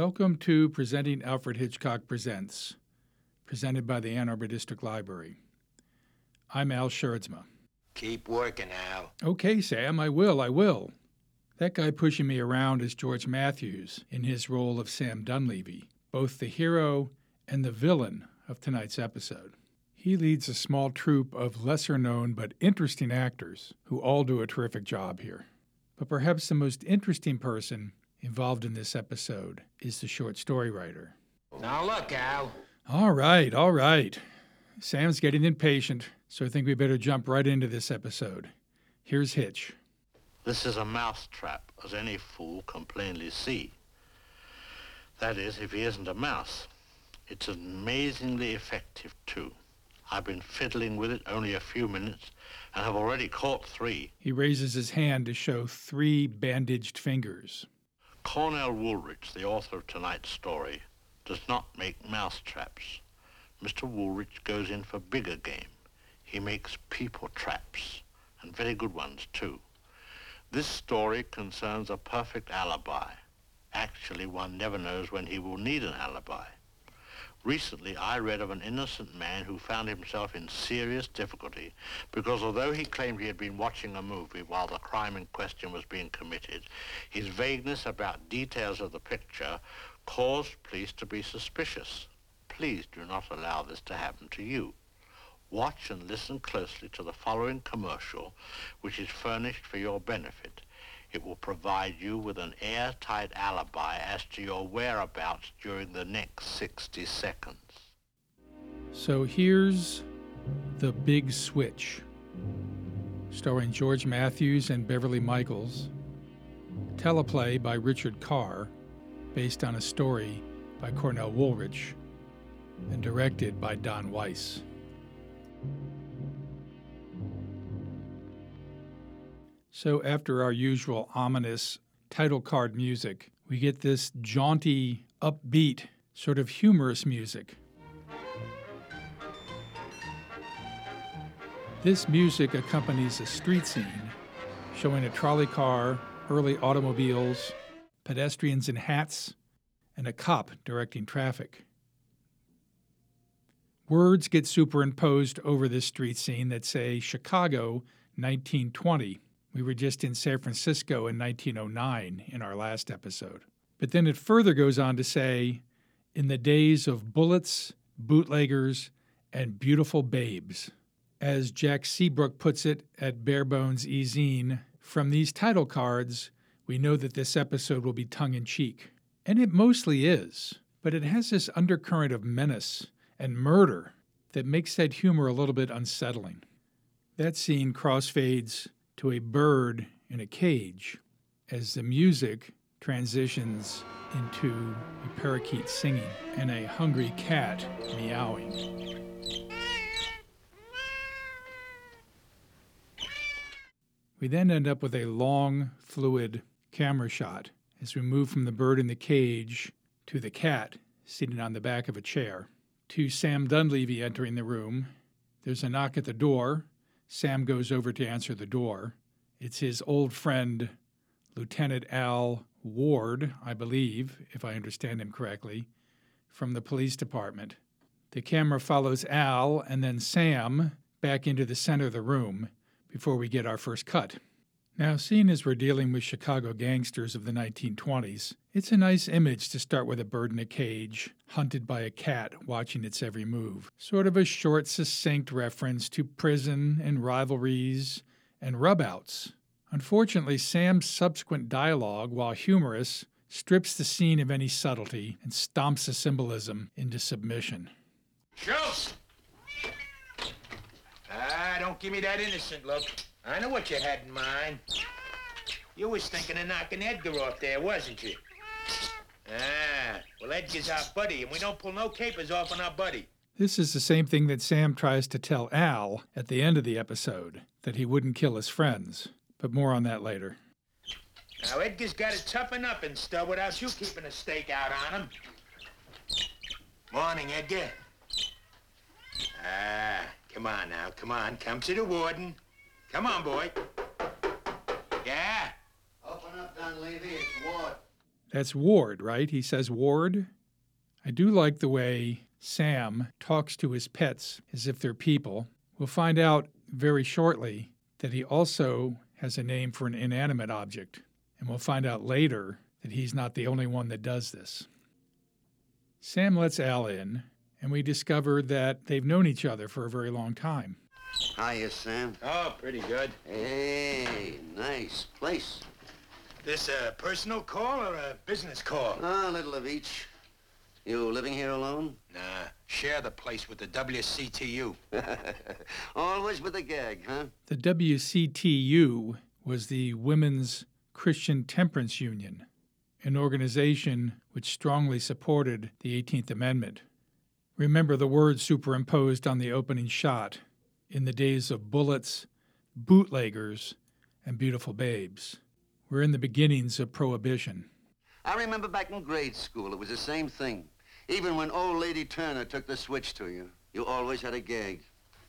Welcome to Presenting Alfred Hitchcock Presents, presented by the Ann Arbor District Library. I'm Al Sjoerdsma. Keep working, Al. Okay, Sam, I will, I will. That guy pushing me around is George Matthews in his role of Sam Dunleavy, both the hero and the villain of tonight's episode. He leads a small troupe of lesser known but interesting actors who all do a terrific job here. But perhaps the most interesting person involved in this episode is the short story writer. Now look, Al. All right, all right. Sam's getting impatient, so I think we better jump right into this episode. Here's Hitch. This is a mousetrap, as any fool can plainly see. That is, if he isn't a mouse. It's amazingly effective, too. I've been fiddling with it only a few minutes and have already caught three. He raises his hand to show three bandaged fingers. Cornell Woolrich, the author of tonight's story, does not make mousetraps. Mr. Woolrich goes in for bigger game. He makes people traps, and very good ones, too. This story concerns a perfect alibi. Actually, one never knows when he will need an alibi. Recently, I read of an innocent man who found himself in serious difficulty because although he claimed he had been watching a movie while the crime in question was being committed, his vagueness about details of the picture caused police to be suspicious. Please do not allow this to happen to you. Watch and listen closely to the following commercial, which is furnished for your benefit. It will provide you with an airtight alibi as to your whereabouts during the next 60 seconds. So here's The Big Switch, starring George Matthews and Beverly Michaels, teleplay by Richard Carr, based on a story by Cornell Woolrich, and directed by Don Weiss. So, after our usual ominous title card music, we get this jaunty, upbeat, sort of humorous music. This music accompanies a street scene showing a trolley car, early automobiles, pedestrians in hats, and a cop directing traffic. Words get superimposed over this street scene that say Chicago 1920 we were just in San Francisco in 1909 in our last episode. But then it further goes on to say, in the days of bullets, bootleggers, and beautiful babes. As Jack Seabrook puts it at Barebones Ezine, from these title cards, we know that this episode will be tongue in cheek. And it mostly is, but it has this undercurrent of menace and murder that makes that humor a little bit unsettling. That scene crossfades to a bird in a cage as the music transitions into a parakeet singing and a hungry cat meowing. We then end up with a long, fluid camera shot as we move from the bird in the cage to the cat sitting on the back of a chair, to Sam Dunleavy entering the room. There's a knock at the door, Sam goes over to answer the door. It's his old friend, Lieutenant Al Ward, I believe, if I understand him correctly, from the police department. The camera follows Al and then Sam back into the center of the room before we get our first cut. Now, seeing as we're dealing with Chicago gangsters of the 1920s, it's a nice image to start with a bird in a cage, hunted by a cat watching its every move. Sort of a short, succinct reference to prison and rivalries and rubouts. Unfortunately, Sam's subsequent dialogue, while humorous, strips the scene of any subtlety and stomps the symbolism into submission. Schultz! Ah, don't give me that innocent look. I know what you had in mind. You was thinking of knocking Edgar off there, wasn't you? Ah, well, Edgar's our buddy, and we don't pull no capers off on our buddy. This is the same thing that Sam tries to tell Al at the end of the episode that he wouldn't kill his friends. But more on that later. Now, Edgar's got to toughen up and stuff without you keeping a stake out on him. Morning, Edgar. Ah, come on now, come on. Come to the warden. Come on, boy. Yeah? Open up, Don Dunleavy. It's Ward. That's Ward, right? He says Ward. I do like the way Sam talks to his pets as if they're people. We'll find out very shortly that he also has a name for an inanimate object, and we'll find out later that he's not the only one that does this. Sam lets Al in, and we discover that they've known each other for a very long time. Hiya, Sam. Oh, pretty good. Hey, nice place. This a personal call or a business call? Ah, a little of each. You living here alone? Nah, share the place with the WCTU. Always with a gag, huh? The WCTU was the Women's Christian Temperance Union, an organization which strongly supported the 18th Amendment. Remember the words superimposed on the opening shot in the days of bullets, bootleggers, and beautiful babes. We're in the beginnings of Prohibition. I remember back in grade school, it was the same thing. Even when old lady Turner took the switch to you, you always had a gag.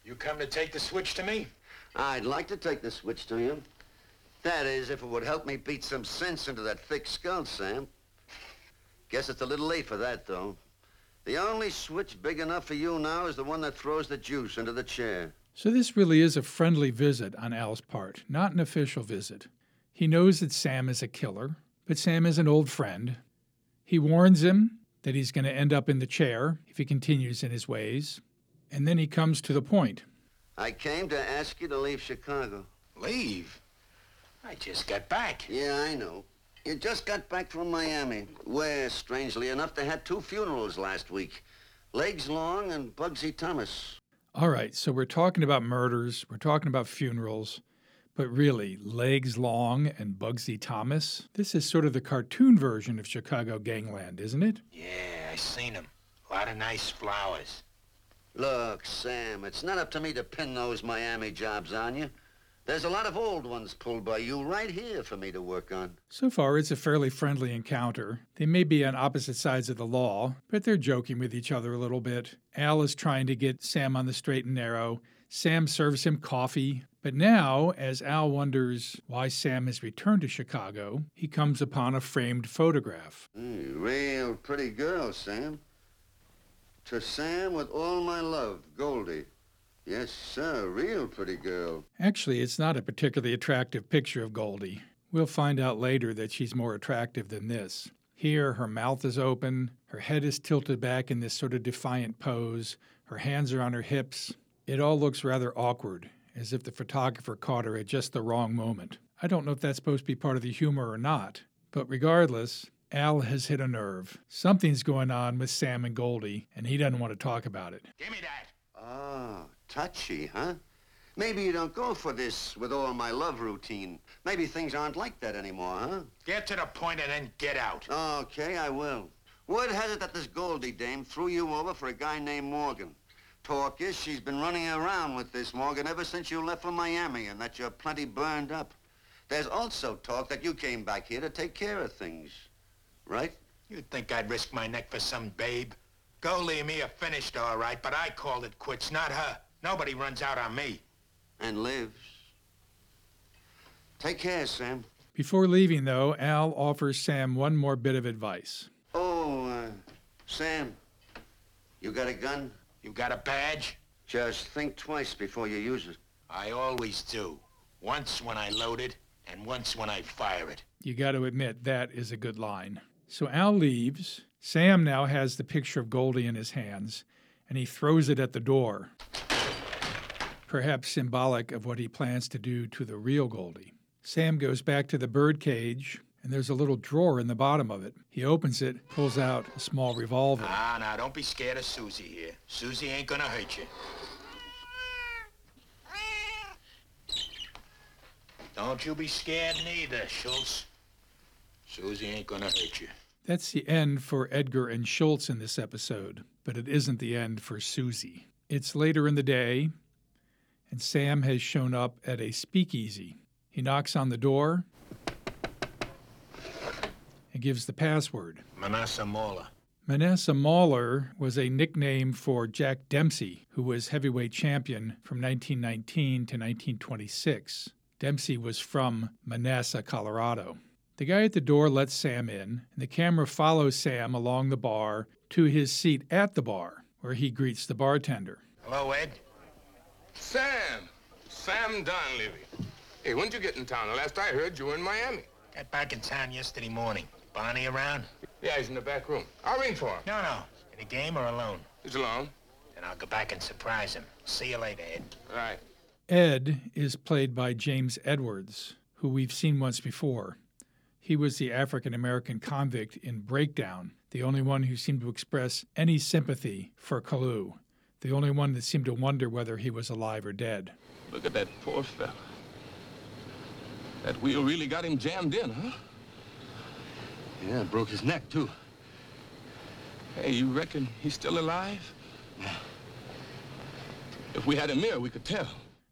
You come to take the switch to me? I'd like to take the switch to you. That is, if it would help me beat some sense into that thick skull, Sam. Guess it's a little late for that, though. The only switch big enough for you now is the one that throws the juice into the chair. So, this really is a friendly visit on Al's part, not an official visit. He knows that Sam is a killer, but Sam is an old friend. He warns him that he's going to end up in the chair if he continues in his ways, and then he comes to the point. I came to ask you to leave Chicago. Leave? I just got back. Yeah, I know. You just got back from Miami, where, strangely enough, they had two funerals last week. Legs Long and Bugsy Thomas. All right, so we're talking about murders, we're talking about funerals, but really, Legs Long and Bugsy Thomas? This is sort of the cartoon version of Chicago Gangland, isn't it? Yeah, I seen him. A lot of nice flowers. Look, Sam, it's not up to me to pin those Miami jobs on you. There's a lot of old ones pulled by you right here for me to work on. So far, it's a fairly friendly encounter. They may be on opposite sides of the law, but they're joking with each other a little bit. Al is trying to get Sam on the straight and narrow. Sam serves him coffee. But now, as Al wonders why Sam has returned to Chicago, he comes upon a framed photograph. Mm, real pretty girl, Sam. To Sam with all my love, Goldie. Yes, sir, real pretty girl. Actually, it's not a particularly attractive picture of Goldie. We'll find out later that she's more attractive than this. Here, her mouth is open, her head is tilted back in this sort of defiant pose, her hands are on her hips. It all looks rather awkward, as if the photographer caught her at just the wrong moment. I don't know if that's supposed to be part of the humor or not, but regardless, Al has hit a nerve. Something's going on with Sam and Goldie, and he doesn't want to talk about it. Give me that. Ah, touchy, huh? Maybe you don't go for this with all my love routine. Maybe things aren't like that anymore, huh? Get to the point and then get out. Okay, I will. Word has it that this Goldie dame threw you over for a guy named Morgan. Talk is she's been running around with this Morgan ever since you left for Miami and that you're plenty burned up. There's also talk that you came back here to take care of things, right? You'd think I'd risk my neck for some babe? Goldie and me are finished all right, but I called it quits, not her. Nobody runs out on me. And lives. Take care, Sam. Before leaving, though, Al offers Sam one more bit of advice. Oh, uh, Sam, you got a gun? You got a badge? Just think twice before you use it. I always do. Once when I load it, and once when I fire it. You got to admit, that is a good line. So Al leaves. Sam now has the picture of Goldie in his hands, and he throws it at the door, perhaps symbolic of what he plans to do to the real Goldie. Sam goes back to the bird cage, and there's a little drawer in the bottom of it. He opens it, pulls out a small revolver. Ah, now don't be scared of Susie here. Susie ain't gonna hurt you. Don't you be scared neither, Schultz. Susie ain't gonna hurt you. That's the end for Edgar and Schultz in this episode, but it isn't the end for Susie. It's later in the day, and Sam has shown up at a speakeasy. He knocks on the door and gives the password. Manassa Mauler. Manassa Mauler was a nickname for Jack Dempsey, who was heavyweight champion from 1919 to 1926. Dempsey was from Manassas, Colorado. The guy at the door lets Sam in, and the camera follows Sam along the bar to his seat at the bar, where he greets the bartender. Hello, Ed. Sam. Sam Donlevy. Hey, when'd you get in town? The last I heard, you were in Miami. Got back in town yesterday morning. Barney around? Yeah, he's in the back room. I'll ring for him. No, no. In a game or alone? He's alone. Then I'll go back and surprise him. See you later, Ed. All right. Ed is played by James Edwards, who we've seen once before. He was the African American convict in Breakdown, the only one who seemed to express any sympathy for Callew, the only one that seemed to wonder whether he was alive or dead. Look at that poor fella. That wheel really got him jammed in, huh? Yeah, broke his neck, too. Hey, you reckon he's still alive? If we had a mirror, we could tell.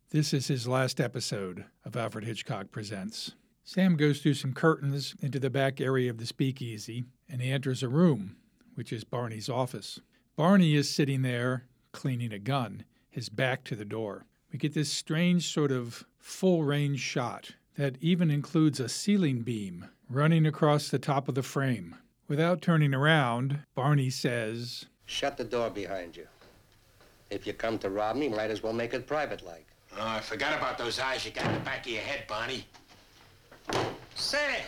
This is his last episode of Alfred Hitchcock Presents. Sam goes through some curtains into the back area of the speakeasy, and he enters a room, which is Barney's office. Barney is sitting there cleaning a gun, his back to the door. We get this strange sort of full range shot that even includes a ceiling beam running across the top of the frame. Without turning around, Barney says, Shut the door behind you. If you come to rob me, might as well make it private like. Oh, I forgot about those eyes you got in the back of your head, Barney. Say,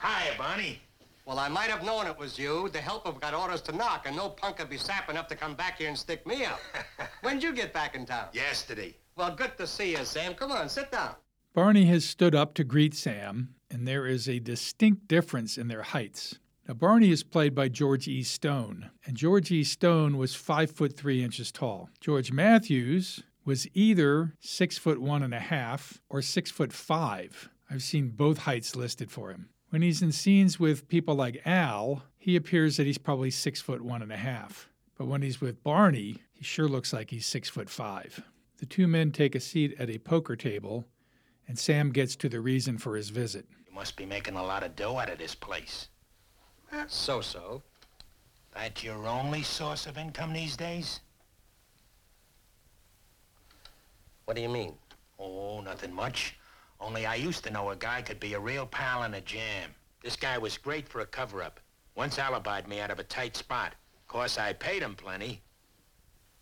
hiya, Barney. Well, I might have known it was you. The helper got orders to knock, and no punk would be sap enough to come back here and stick me up. When'd you get back in town? Yesterday. Well, good to see you, Sam. Come on, sit down. Barney has stood up to greet Sam, and there is a distinct difference in their heights. Now, Barney is played by George E. Stone, and George E. Stone was five foot three inches tall. George Matthews was either six foot one and a half or six foot five. I've seen both heights listed for him. When he's in scenes with people like Al, he appears that he's probably six foot one and a half. But when he's with Barney, he sure looks like he's six foot five. The two men take a seat at a poker table, and Sam gets to the reason for his visit. You must be making a lot of dough out of this place. So-so. That your only source of income these days? What do you mean? Oh, nothing much. Only I used to know a guy could be a real pal in a jam. This guy was great for a cover-up. Once alibied me out of a tight spot. Of course, I paid him plenty.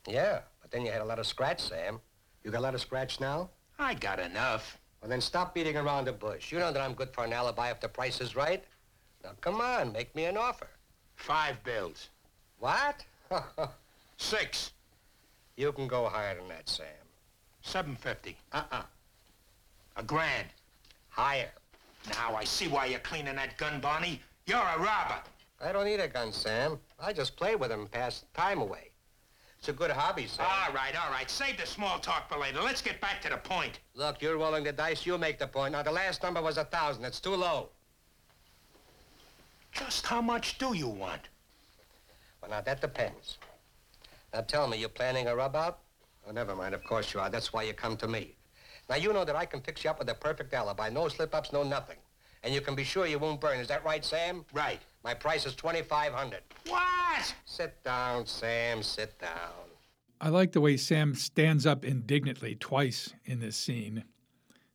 Yeah, but then you had a lot of scratch, Sam. You got a lot of scratch now? I got enough. Well, then stop beating around the bush. You know that I'm good for an alibi if the price is right. Now, come on, make me an offer. Five bills. What? Six. you can go higher than that, Sam. Seven fifty. Uh-uh. A grand. Higher. Now I see why you're cleaning that gun, Barney. You're a robber. I don't need a gun, Sam. I just play with them and pass time away. It's a good hobby, Sam. All right, all right. Save the small talk for later. Let's get back to the point. Look, you're rolling the dice. You make the point. Now, the last number was a thousand. It's too low. Just how much do you want? Well, now, that depends. Now, tell me, you're planning a rub out? Oh, never mind. Of course you are. That's why you come to me. Now, you know that I can fix you up with a perfect alibi. No slip-ups, no nothing. And you can be sure you won't burn. Is that right, Sam? Right. My price is 2500 What? Sit down, Sam. Sit down. I like the way Sam stands up indignantly twice in this scene.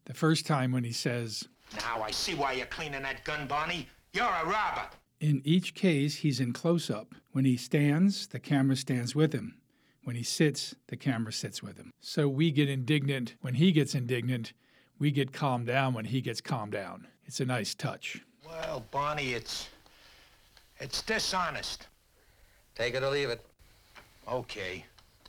The first time when he says, Now I see why you're cleaning that gun, Barney. You're a robber. In each case, he's in close up. When he stands, the camera stands with him. When he sits, the camera sits with him. So we get indignant when he gets indignant. We get calmed down when he gets calmed down. It's a nice touch. Well, Barney, it's... It's dishonest. Take it or leave it. Okay.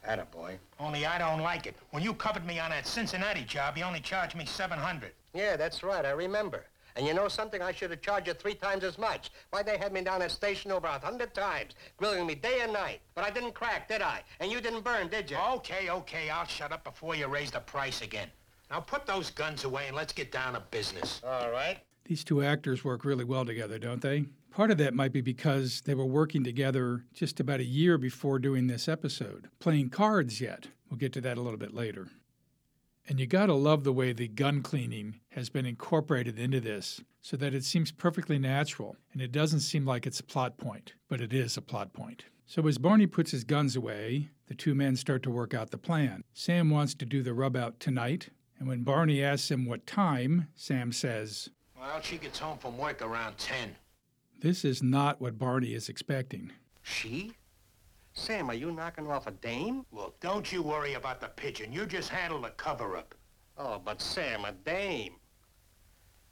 Attaboy. Only I don't like it. When you covered me on that Cincinnati job, you only charged me 700. Yeah, that's right. I remember. And you know something? I should have charged you three times as much. Why, they had me down at station over a hundred times, grilling me day and night. But I didn't crack, did I? And you didn't burn, did you? Okay, okay, I'll shut up before you raise the price again. Now put those guns away and let's get down to business. All right. These two actors work really well together, don't they? Part of that might be because they were working together just about a year before doing this episode, playing cards yet. We'll get to that a little bit later. And you gotta love the way the gun cleaning has been incorporated into this so that it seems perfectly natural and it doesn't seem like it's a plot point, but it is a plot point. So as Barney puts his guns away, the two men start to work out the plan. Sam wants to do the rub out tonight, and when Barney asks him what time, Sam says, Well, she gets home from work around 10. This is not what Barney is expecting. She? Sam, are you knocking off a dame? Look, don't you worry about the pigeon. You just handle the cover-up. Oh, but Sam, a dame.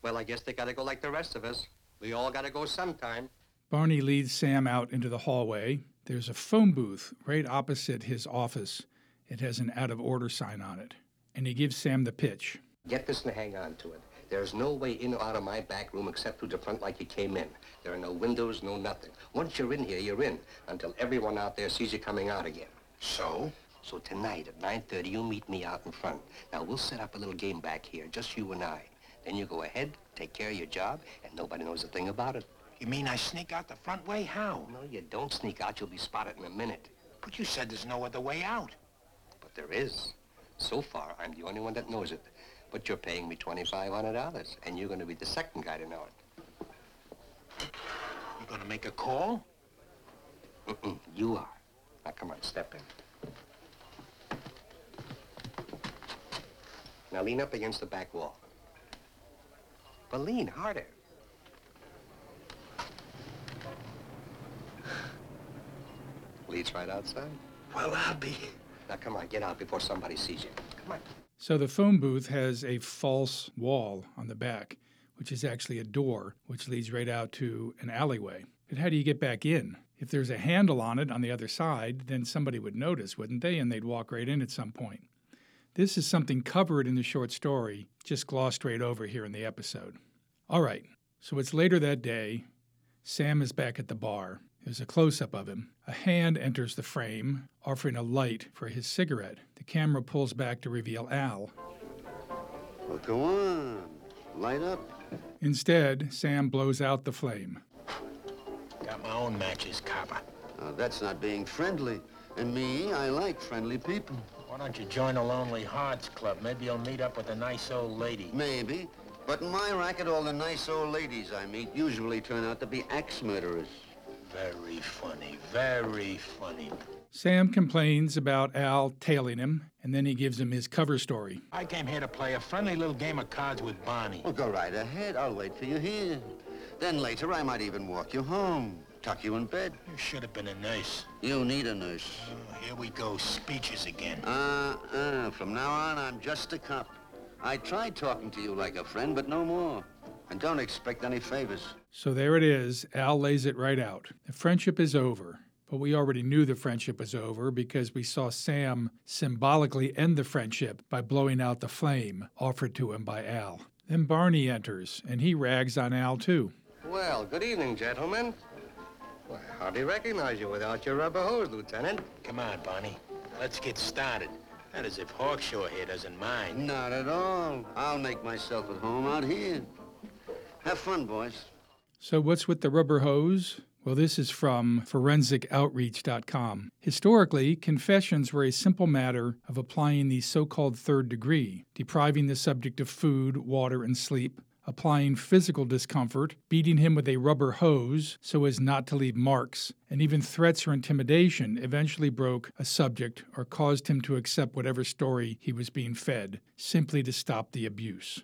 Well, I guess they gotta go like the rest of us. We all gotta go sometime. Barney leads Sam out into the hallway. There's a phone booth right opposite his office. It has an out of order sign on it. And he gives Sam the pitch. Get this and hang on to it. There's no way in or out of my back room except through the front like you came in. There are no windows, no nothing. Once you're in here, you're in, until everyone out there sees you coming out again. So? So tonight at 9.30, you meet me out in front. Now, we'll set up a little game back here, just you and I. Then you go ahead, take care of your job, and nobody knows a thing about it. You mean I sneak out the front way? How? No, you don't sneak out. You'll be spotted in a minute. But you said there's no other way out. But there is. So far, I'm the only one that knows it. But you're paying me $2,500, and you're going to be the second guy to know it. You gonna make a call? Mm-mm, you are. Now, come on, step in. Now, lean up against the back wall. But lean harder. Leads right outside. Well, I'll be... Now, come on, get out before somebody sees you. Come on. So the phone booth has a false wall on the back, which is actually a door, which leads right out to an alleyway. But how do you get back in? If there's a handle on it on the other side, then somebody would notice, wouldn't they? And they'd walk right in at some point. This is something covered in the short story, just glossed right over here in the episode. All right, so it's later that day. Sam is back at the bar. There's a close up of him. A hand enters the frame, offering a light for his cigarette. The camera pulls back to reveal Al. Well, go on. Light up. Instead, Sam blows out the flame. Got my own matches, copper. Now, that's not being friendly. And me, I like friendly people. Why don't you join the Lonely Hearts Club? Maybe you'll meet up with a nice old lady. Maybe. But in my racket, all the nice old ladies I meet usually turn out to be axe murderers. Very funny, very funny. Sam complains about Al tailing him, and then he gives him his cover story. I came here to play a friendly little game of cards with Barney. Well, go right ahead. I'll wait for you here. Then later, I might even walk you home, tuck you in bed. You should have been a nurse. You need a nurse. Oh, here we go, speeches again. Uh-uh. From now on, I'm just a cop. I tried talking to you like a friend, but no more. And don't expect any favors. So there it is. Al lays it right out. The friendship is over. But we already knew the friendship was over because we saw Sam symbolically end the friendship by blowing out the flame offered to him by Al. Then Barney enters, and he rags on Al too. Well, good evening, gentlemen. Well, I hardly recognize you without your rubber hose, Lieutenant. Come on, Barney. Let's get started. Not as if Hawkshaw here doesn't mind. Not at all. I'll make myself at home out here. Have fun, boys. So, what's with the rubber hose? Well, this is from forensicOutreach.com. Historically, confessions were a simple matter of applying the so called third degree, depriving the subject of food, water, and sleep, applying physical discomfort, beating him with a rubber hose so as not to leave marks, and even threats or intimidation eventually broke a subject or caused him to accept whatever story he was being fed, simply to stop the abuse.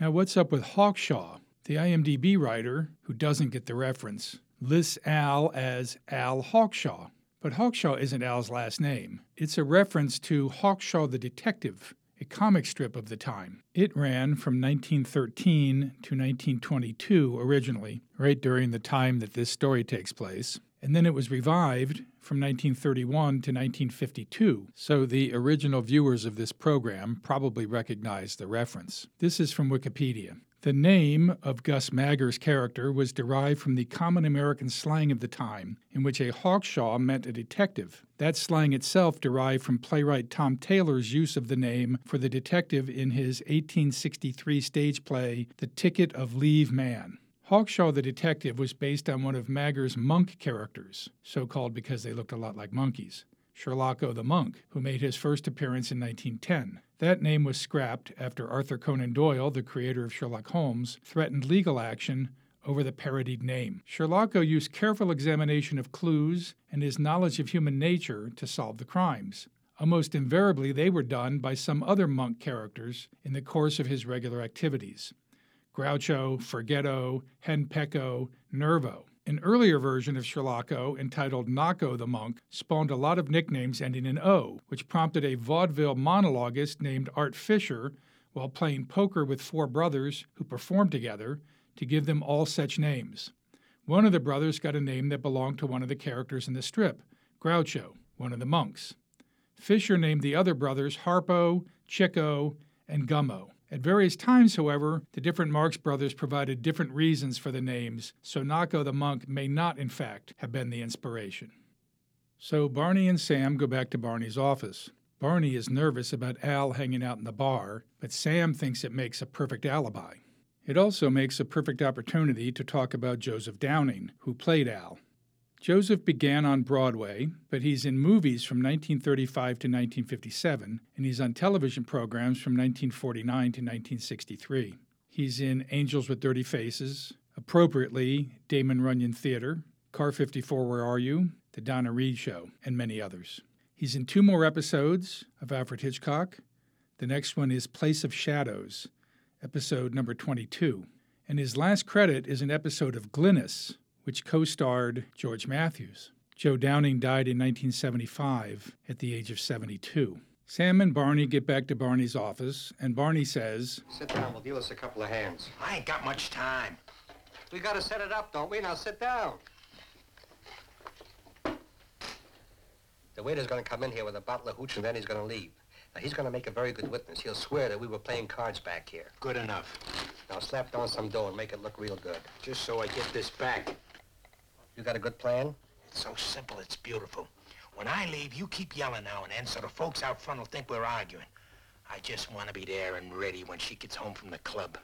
Now, what's up with Hawkshaw? The IMDb writer, who doesn't get the reference, lists Al as Al Hawkshaw. But Hawkshaw isn't Al's last name. It's a reference to Hawkshaw the Detective, a comic strip of the time. It ran from 1913 to 1922 originally, right during the time that this story takes place. And then it was revived from 1931 to 1952, so the original viewers of this program probably recognize the reference. This is from Wikipedia. The name of Gus Mager's character was derived from the common American slang of the time, in which a hawkshaw meant a detective. That slang itself derived from playwright Tom Taylor's use of the name for the detective in his 1863 stage play, The Ticket of Leave Man. Hawkshaw the detective was based on one of Mager's monk characters, so called because they looked a lot like monkeys. Sherlocko the Monk, who made his first appearance in 1910. That name was scrapped after Arthur Conan Doyle, the creator of Sherlock Holmes, threatened legal action over the parodied name. Sherlocko used careful examination of clues and his knowledge of human nature to solve the crimes. Almost invariably, they were done by some other monk characters in the course of his regular activities. Groucho, Forgetto, Henpeco, Nervo. An earlier version of Sherlocko, entitled Knocko the Monk, spawned a lot of nicknames ending in O, which prompted a vaudeville monologuist named Art Fisher, while playing poker with four brothers who performed together, to give them all such names. One of the brothers got a name that belonged to one of the characters in the strip, Groucho, one of the monks. Fisher named the other brothers Harpo, Chico, and Gummo. At various times, however, the different Marx brothers provided different reasons for the names, so Knocko the monk may not, in fact, have been the inspiration. So Barney and Sam go back to Barney's office. Barney is nervous about Al hanging out in the bar, but Sam thinks it makes a perfect alibi. It also makes a perfect opportunity to talk about Joseph Downing, who played Al. Joseph began on Broadway, but he's in movies from 1935 to 1957, and he's on television programs from 1949 to 1963. He's in Angels with Dirty Faces, appropriately Damon Runyon Theater, Car 54 Where Are You, The Donna Reed Show, and many others. He's in two more episodes of Alfred Hitchcock. The next one is Place of Shadows, episode number 22. And his last credit is an episode of Glynis, which co starred George Matthews. Joe Downing died in 1975 at the age of 72. Sam and Barney get back to Barney's office, and Barney says, Sit down. We'll deal us a couple of hands. I ain't got much time. We gotta set it up, don't we? Now sit down. The waiter's gonna come in here with a bottle of hooch and then he's gonna leave. Now he's gonna make a very good witness. He'll swear that we were playing cards back here. Good enough. Now slap down some dough and make it look real good. Just so I get this back. You got a good plan? It's so simple, it's beautiful. When I leave, you keep yelling now and then so the folks out front will think we're arguing. I just want to be there and ready when she gets home from the club.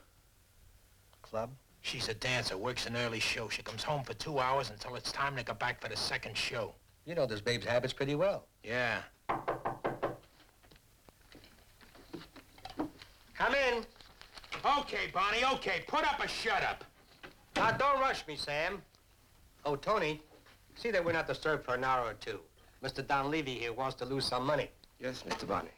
Club? She's a dancer, works an early show. She comes home for two hours until it's time to go back for the second show. You know this babe's habits pretty well. Yeah. Come in. Okay, Barney, okay. Put up a shut up. Now, don't rush me, Sam. Oh, Tony, see that we're not disturbed for an hour or two. Mr. Don Levy here wants to lose some money. Yes, Mr. Barney.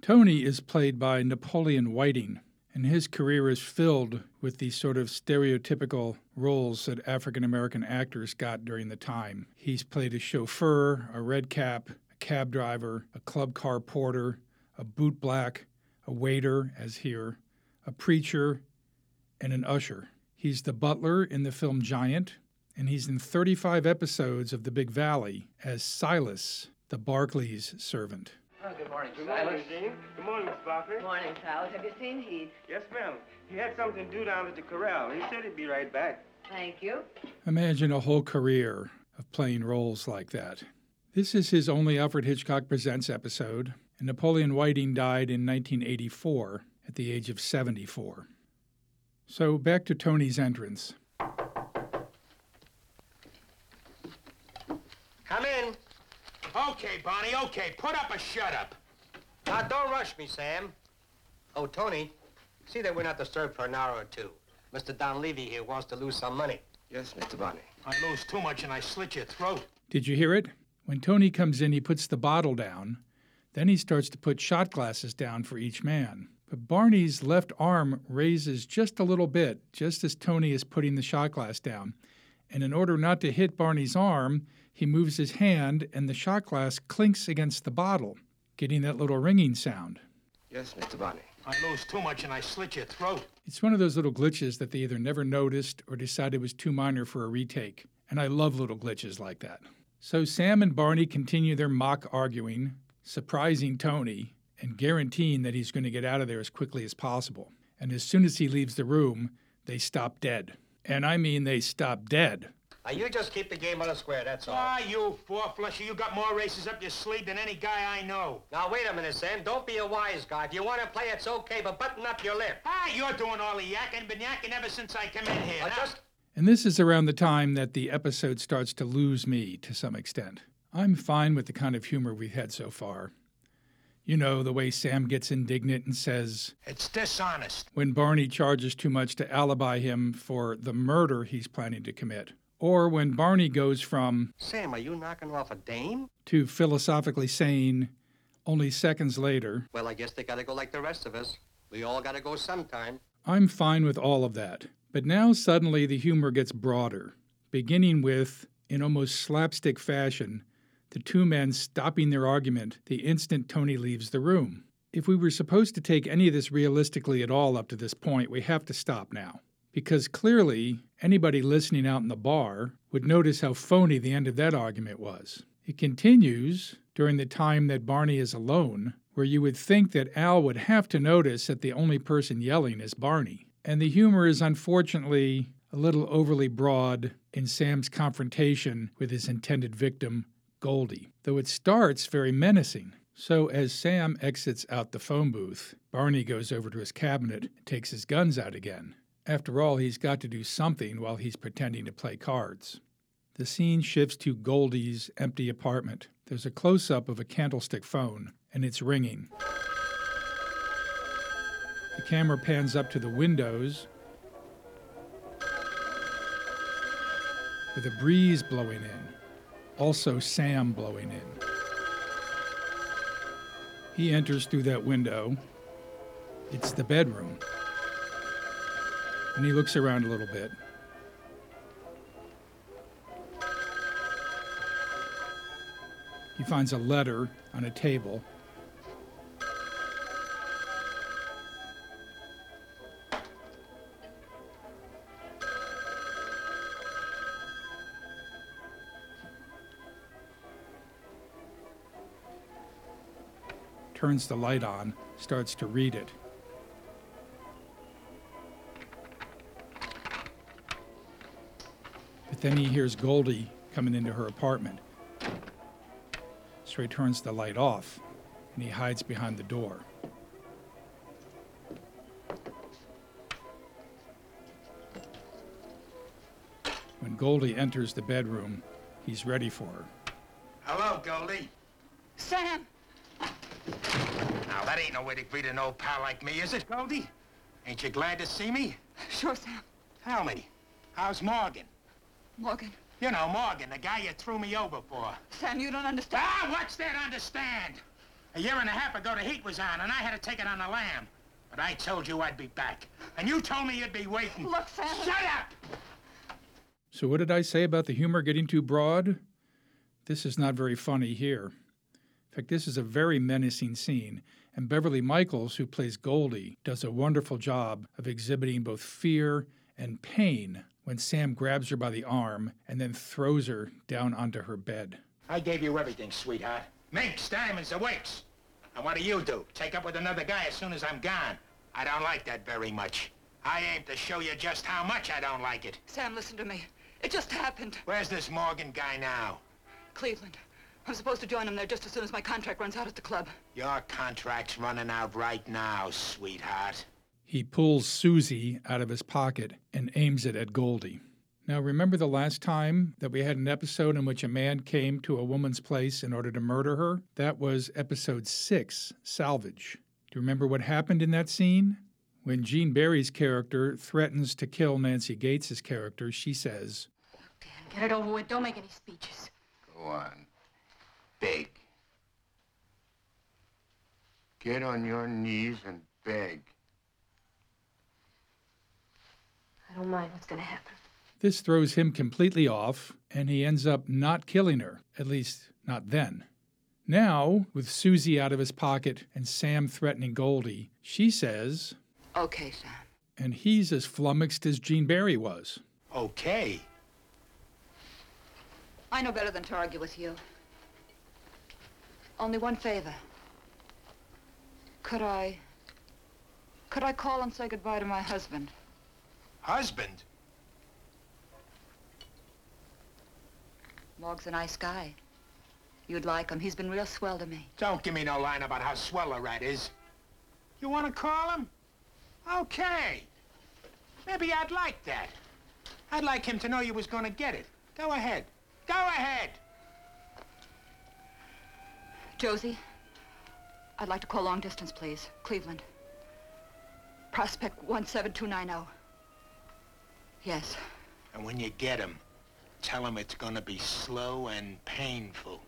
Tony is played by Napoleon Whiting, and his career is filled with these sort of stereotypical roles that African American actors got during the time. He's played a chauffeur, a red cap, a cab driver, a club car porter, a bootblack, a waiter, as here, a preacher, and an usher. He's the butler in the film Giant, and he's in 35 episodes of The Big Valley as Silas, the Barkleys servant. Oh, good morning, Good Silas. morning, Good morning, Miss Barkley. Good morning, Silas. Have you seen Heath? Yes, ma'am. He had something to do down at the corral. He said he'd be right back. Thank you. Imagine a whole career of playing roles like that. This is his only Alfred Hitchcock Presents episode, and Napoleon Whiting died in 1984 at the age of 74. So back to Tony's entrance. Come in. Okay, Barney, okay. Put up a shut up. Now, don't rush me, Sam. Oh, Tony, see that we're not disturbed for an hour or two. Mr. Don Levy here wants to lose some money. Yes, Mr. Barney. I lose too much and I slit your throat. Did you hear it? When Tony comes in, he puts the bottle down. Then he starts to put shot glasses down for each man. But Barney's left arm raises just a little bit, just as Tony is putting the shot glass down. And in order not to hit Barney's arm, he moves his hand and the shot glass clinks against the bottle, getting that little ringing sound. Yes, Mr. Barney. I lose too much and I slit your throat. It's one of those little glitches that they either never noticed or decided was too minor for a retake. And I love little glitches like that. So Sam and Barney continue their mock arguing, surprising Tony and guaranteeing that he's going to get out of there as quickly as possible. And as soon as he leaves the room, they stop dead. And I mean they stop dead. Now, you just keep the game on the square, that's all. Ah, you four-flusher, you got more races up your sleeve than any guy I know. Now, wait a minute, Sam. Don't be a wise guy. If you want to play, it's okay, but button up your lip. Ah, you're doing all the yakking. Been yakking ever since I come in here. Now, Now- just And this is around the time that the episode starts to lose me to some extent. I'm fine with the kind of humor we've had so far. You know, the way Sam gets indignant and says, It's dishonest. when Barney charges too much to alibi him for the murder he's planning to commit. Or when Barney goes from Sam, are you knocking off a dame? to philosophically saying, only seconds later, Well, I guess they gotta go like the rest of us. We all gotta go sometime. I'm fine with all of that. But now suddenly the humor gets broader, beginning with, in almost slapstick fashion, the two men stopping their argument the instant Tony leaves the room. If we were supposed to take any of this realistically at all up to this point, we have to stop now. Because clearly, anybody listening out in the bar would notice how phony the end of that argument was. It continues during the time that Barney is alone, where you would think that Al would have to notice that the only person yelling is Barney. And the humor is unfortunately a little overly broad in Sam's confrontation with his intended victim, Goldie, though it starts very menacing. So as Sam exits out the phone booth, Barney goes over to his cabinet and takes his guns out again. After all, he's got to do something while he's pretending to play cards. The scene shifts to Goldie's empty apartment. There's a close up of a candlestick phone, and it's ringing. The camera pans up to the windows with a breeze blowing in, also Sam blowing in. He enters through that window. It's the bedroom. And he looks around a little bit. He finds a letter on a table. Turns the light on, starts to read it. Then he hears Goldie coming into her apartment. So he turns the light off and he hides behind the door. When Goldie enters the bedroom, he's ready for her. Hello, Goldie. Sam! Now, that ain't no way to greet an old pal like me, is it, Goldie? Ain't you glad to see me? Sure, Sam. Tell me, how's Morgan? Morgan. You know, Morgan, the guy you threw me over for. Sam, you don't understand. Ah, what's there to understand? A year and a half ago, the heat was on, and I had to take it on the lam. But I told you I'd be back. And you told me you'd be waiting. Look, Sam. Shut up! So, what did I say about the humor getting too broad? This is not very funny here. In fact, this is a very menacing scene, and Beverly Michaels, who plays Goldie, does a wonderful job of exhibiting both fear and pain when Sam grabs her by the arm and then throws her down onto her bed. I gave you everything, sweetheart. Minks, diamonds, the wakes. And what do you do? Take up with another guy as soon as I'm gone. I don't like that very much. I aim to show you just how much I don't like it. Sam, listen to me. It just happened. Where's this Morgan guy now? Cleveland. I'm supposed to join him there just as soon as my contract runs out at the club. Your contract's running out right now, sweetheart. He pulls Susie out of his pocket and aims it at Goldie. Now, remember the last time that we had an episode in which a man came to a woman's place in order to murder her? That was episode six, Salvage. Do you remember what happened in that scene? When Gene Barry's character threatens to kill Nancy Gates' character, she says, Dan, Get it over with. Don't make any speeches. Go on. Beg. Get on your knees and beg. I don't mind what's going to happen. This throws him completely off, and he ends up not killing her, at least not then. Now, with Susie out of his pocket and Sam threatening Goldie, she says, Okay, Sam. and he's as flummoxed as Gene Barry was. Okay. I know better than to argue with you. Only one favor. Could I... Could I call and say goodbye to my husband? Husband? Morg's a nice guy. You'd like him. He's been real swell to me. Don't give me no line about how swell a rat is. You want to call him? Okay. Maybe I'd like that. I'd like him to know you was going to get it. Go ahead. Go ahead. Josie, I'd like to call long distance, please. Cleveland. Prospect 17290. Yes. And when you get him, tell him it's going to be slow and painful.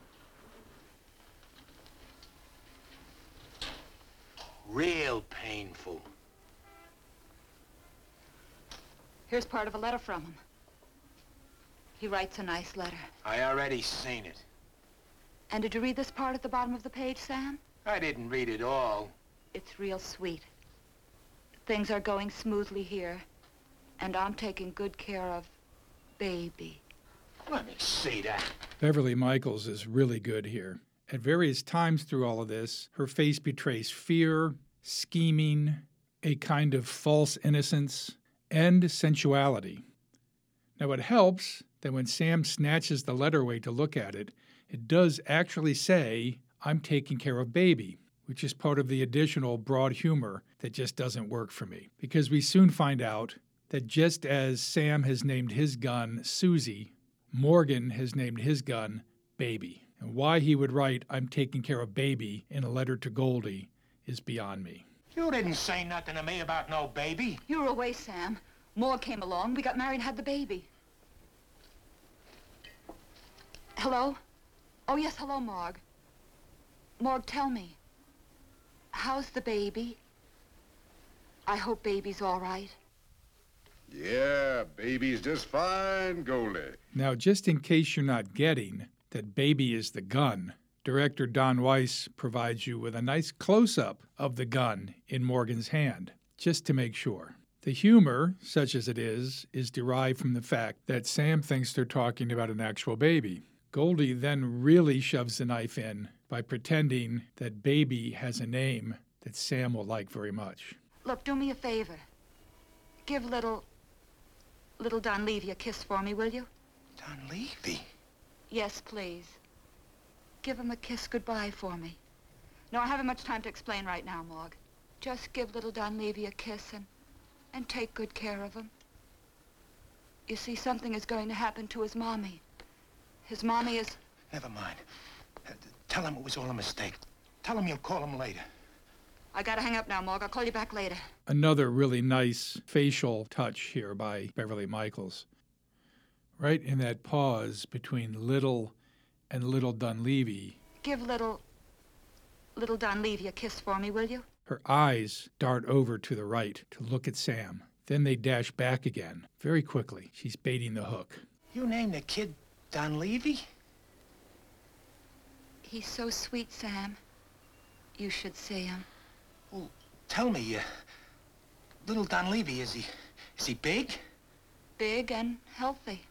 Real painful. Here's part of a letter from him. He writes a nice letter. I already seen it. And did you read this part at the bottom of the page, Sam? I didn't read it all. It's real sweet. Things are going smoothly here, and I'm taking good care of baby. Let me see that. Beverly Michaels is really good here. At various times through all of this, her face betrays fear, scheming, a kind of false innocence, and sensuality. Now, it helps that when Sam snatches the letter away to look at it, it does actually say, I'm taking care of baby, which is part of the additional broad humor that just doesn't work for me. Because we soon find out that just as Sam has named his gun Susie, Morgan has named his gun Baby. And why he would write, I'm taking care of baby in a letter to Goldie is beyond me. You didn't say nothing to me about no baby. You were away, Sam. Moore came along. We got married and had the baby. Hello? Oh, yes, hello, Morg. Morg, tell me. How's the baby? I hope baby's all right. Yeah, baby's just fine, Goldie. Now, just in case you're not getting that baby is the gun, director Don Weis provides you with a nice close up of the gun in Morgan's hand, just to make sure. The humor, such as it is, is derived from the fact that Sam thinks they're talking about an actual baby. Goldie then really shoves the knife in by pretending that baby has a name that Sam will like very much. Look, do me a favor. Give little. Little Don Levy a kiss for me, will you? Don Levy? Yes, please. Give him a kiss goodbye for me. No, I haven't much time to explain right now, Morg. Just give little Don Levy a kiss and, and take good care of him. You see, something is going to happen to his mommy. His mommy is... Never mind. Uh, tell him it was all a mistake. Tell him you'll call him later. I gotta hang up now, Morg. I'll call you back later. Another really nice facial touch here by Beverly Michaels. Right in that pause between Little and Little Dunleavy, Give little... little Don Levy a kiss for me, will you? her eyes dart over to the right to look at Sam. Then they dash back again, very quickly. She's baiting the hook. You named the kid Don Levy? He's so sweet, Sam. You should see him. Well, tell me, uh, little Don Levy, is he, is he big? Big and healthy.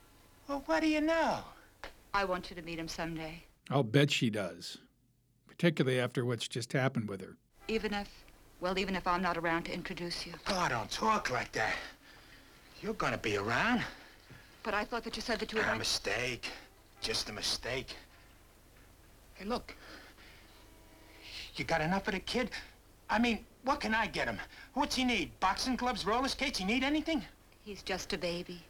Well, what do you know? I want you to meet him someday. I'll bet she does, particularly after what's just happened with her. Even if, well, even if I'm not around to introduce you. Oh, don't talk like that. You're gonna be around. But I thought that you said that you were A mistake. Just a mistake. Hey, look. You got enough of the kid? I mean, what can I get him? What's he need? Boxing gloves, roller skates? He need anything? He's just a baby.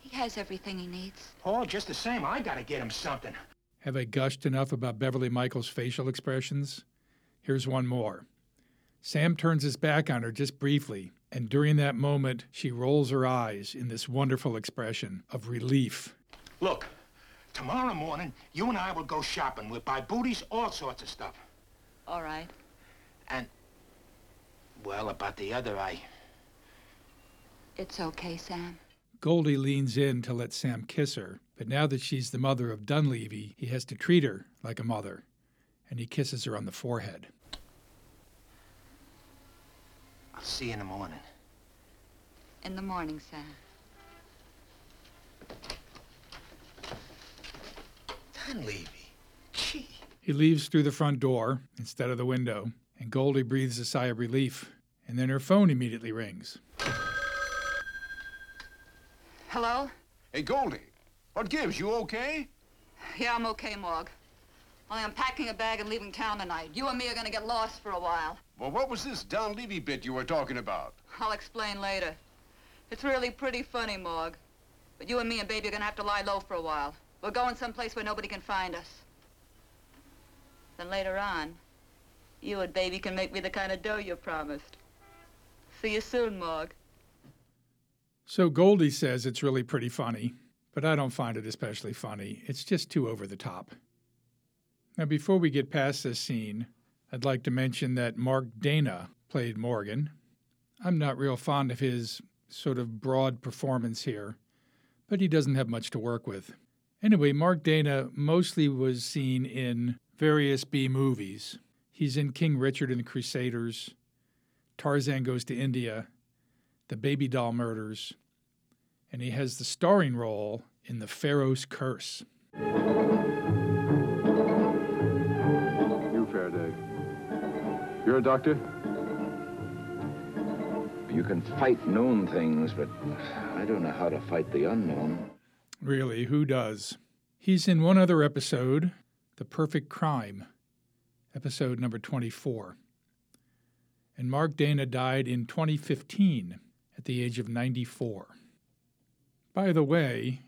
He has everything he needs. Oh, just the same, I gotta get him something. Have I gushed enough about Beverly Michaels' facial expressions? Here's one more. Sam turns his back on her just briefly, and during that moment, she rolls her eyes in this wonderful expression of relief. Look, tomorrow morning, you and I will go shopping. We'll buy booties, all sorts of stuff. All right. And, well, about the other, I... It's okay, Sam. Goldie leans in to let Sam kiss her, but now that she's the mother of Dunleavy, he has to treat her like a mother, and he kisses her on the forehead. I'll see you in the morning. In the morning, Sam. Don Levy. Gee. He leaves through the front door instead of the window, and Goldie breathes a sigh of relief, and then her phone immediately rings. Hello? Hey, Goldie, what gives? You okay? Yeah, I'm okay, Morg. Only I'm packing a bag and leaving town tonight. You and me are gonna get lost for a while. Well, what was this Don Levy bit you were talking about? I'll explain later. It's really pretty funny, Morg. But you and me and Baby are gonna have to lie low for a while. We're going someplace where nobody can find us. Then later on, you and Baby can make me the kind of dough you promised. See you soon, Morg. So Goldie says it's really pretty funny, but I don't find it especially funny. It's just too over the top. Now, before we get past this scene, I'd like to mention that Mark Dana played Morgan. I'm not real fond of his sort of broad performance here, but he doesn't have much to work with. Anyway, Mark Dana mostly was seen in various B movies. He's in King Richard and the Crusaders, Tarzan Goes to India, The Baby Doll Murders, and he has the starring role in The Pharaoh's Curse. You, Faraday. You're a doctor? You can fight known things, but I don't know how to fight the unknown. Really, who does? He's in one other episode, The Perfect Crime, episode number 24. And Mark Dana died in 2015 at the age of 94. By the way,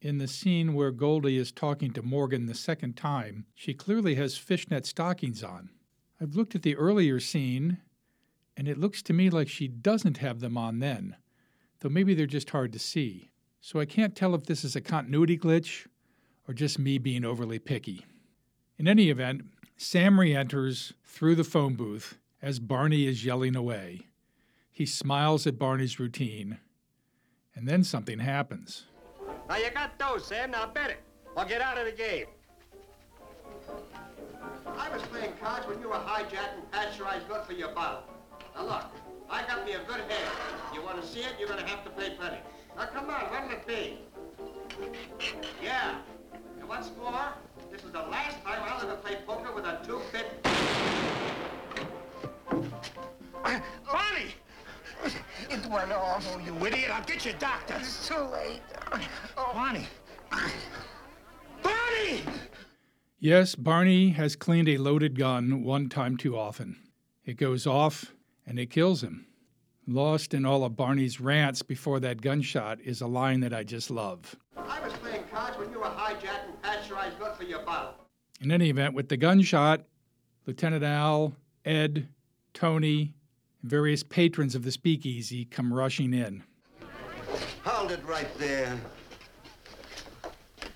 in the scene where Goldie is talking to Morgan the second time, she clearly has fishnet stockings on. I've looked at the earlier scene, and it looks to me like she doesn't have them on then, though maybe they're just hard to see. So I can't tell if this is a continuity glitch or just me being overly picky. In any event, Sam re enters through the phone booth as Barney is yelling away. He smiles at Barney's routine, and then something happens. Now you got those, Sam. Now bet it. Or get out of the game. I was playing cards when you were hijacking pasteurized milk for your bottle. Now look, I got me a good hand. You want to see it, you're going to have to pay plenty. Now come on, what'll it be? Yeah. And what's more, this is the last time I'll ever play poker with a two-bit... Bonnie! It went off. Oh, you idiot. I'll get you a doctor. It's too late. Oh. Bonnie. Bonnie! Yes, Barney has cleaned a loaded gun one time too often. It goes off and it kills him. Lost in all of Barney's rants before that gunshot is a line that I just love. I was playing cards when you were hijacked and pasteurized milk for your bottle. In any event, with the gunshot, Lieutenant Al, Ed, Tony, and various patrons of the speakeasy come rushing in. Hold it right there.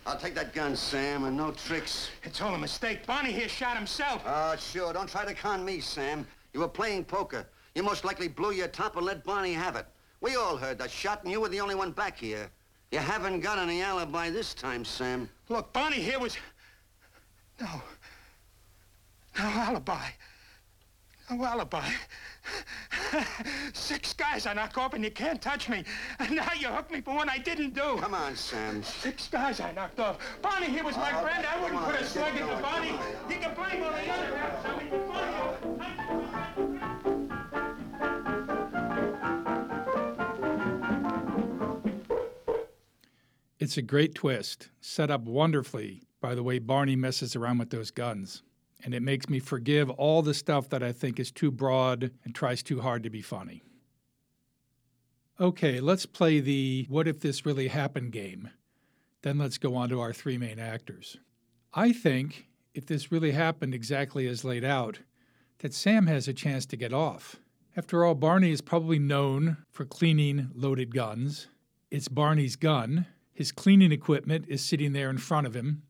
I'll take that gun, Sam, and no tricks. It's all a mistake. Bonnie here shot himself. Oh, sure. Don't try to con me, Sam. You were playing poker. You most likely blew your top and let Barney have it. We all heard that shot, and you were the only one back here. You haven't got any alibi this time, Sam. Look, Bonnie here was... No. No alibi. No alibi. Six guys I knock off and you can't touch me. And now you hook me for one I didn't do. Come on, Sam. Six guys I knocked off. Bonnie here was my Oh, friend. I wouldn't come put on, a slug get into going, Bonnie. You can blame all the other guys. I mean, Bonnie... It's a great twist, set up wonderfully by the way Barney messes around with those guns. And it makes me forgive all the stuff that I think is too broad and tries too hard to be funny. Okay, let's play the what if this really happened game. Then let's go on to our three main actors. I think if this really happened exactly as laid out, that Sam has a chance to get off. After all, Barney is probably known for cleaning loaded guns. It's Barney's gun. His cleaning equipment is sitting there in front of him.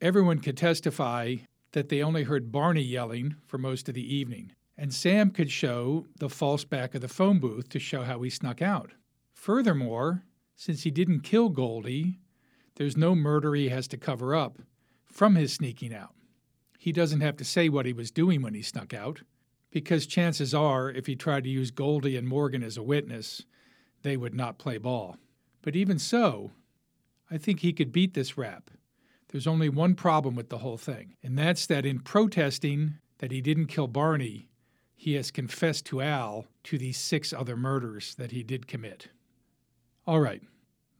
Everyone could testify that they only heard Barney yelling for most of the evening. And Sam could show the false back of the phone booth to show how he snuck out. Furthermore, since he didn't kill Goldie, there's no murder he has to cover up from his sneaking out. He doesn't have to say what he was doing when he snuck out, because chances are, if he tried to use Goldie and Morgan as a witness, they would not play ball. But even so, I think he could beat this rap. There's only one problem with the whole thing, and that's that in protesting that he didn't kill Barney, he has confessed to Al to these six other murders that he did commit. All right,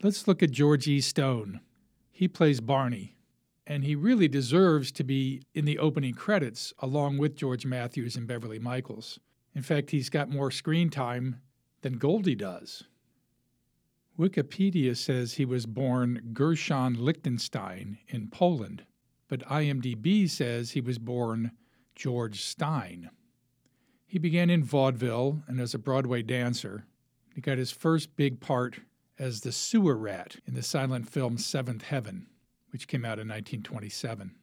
let's look at George E. Stone. He plays Barney, and he really deserves to be in the opening credits along with George Mathews and Beverly Michaels. In fact, he's got more screen time than Goldie does. Wikipedia says he was born Gershon Lichtenstein in Poland, but IMDb says he was born George Stein. He began in vaudeville and as a Broadway dancer. He got his first big part as the sewer rat in the silent film Seventh Heaven, which came out in 1927.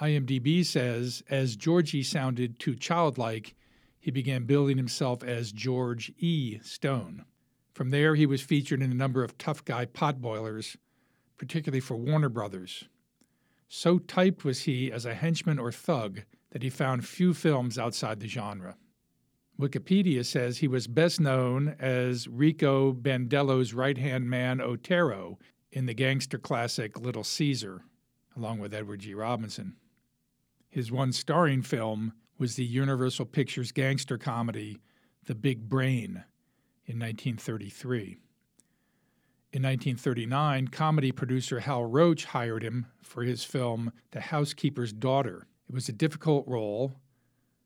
IMDb says as Georgie sounded too childlike, he began billing himself as George E. Stone. From there, he was featured in a number of tough guy potboilers, particularly for Warner Brothers. So typed was he as a henchman or thug that he found few films outside the genre. Wikipedia says he was best known as Rico Bandello's right hand man Otero in the gangster classic Little Caesar, along with Edward G. Robinson. His one starring film was the Universal Pictures gangster comedy The Big Brain in 1933. In 1939, comedy producer Hal Roach hired him for his film The Housekeeper's Daughter. It was a difficult role.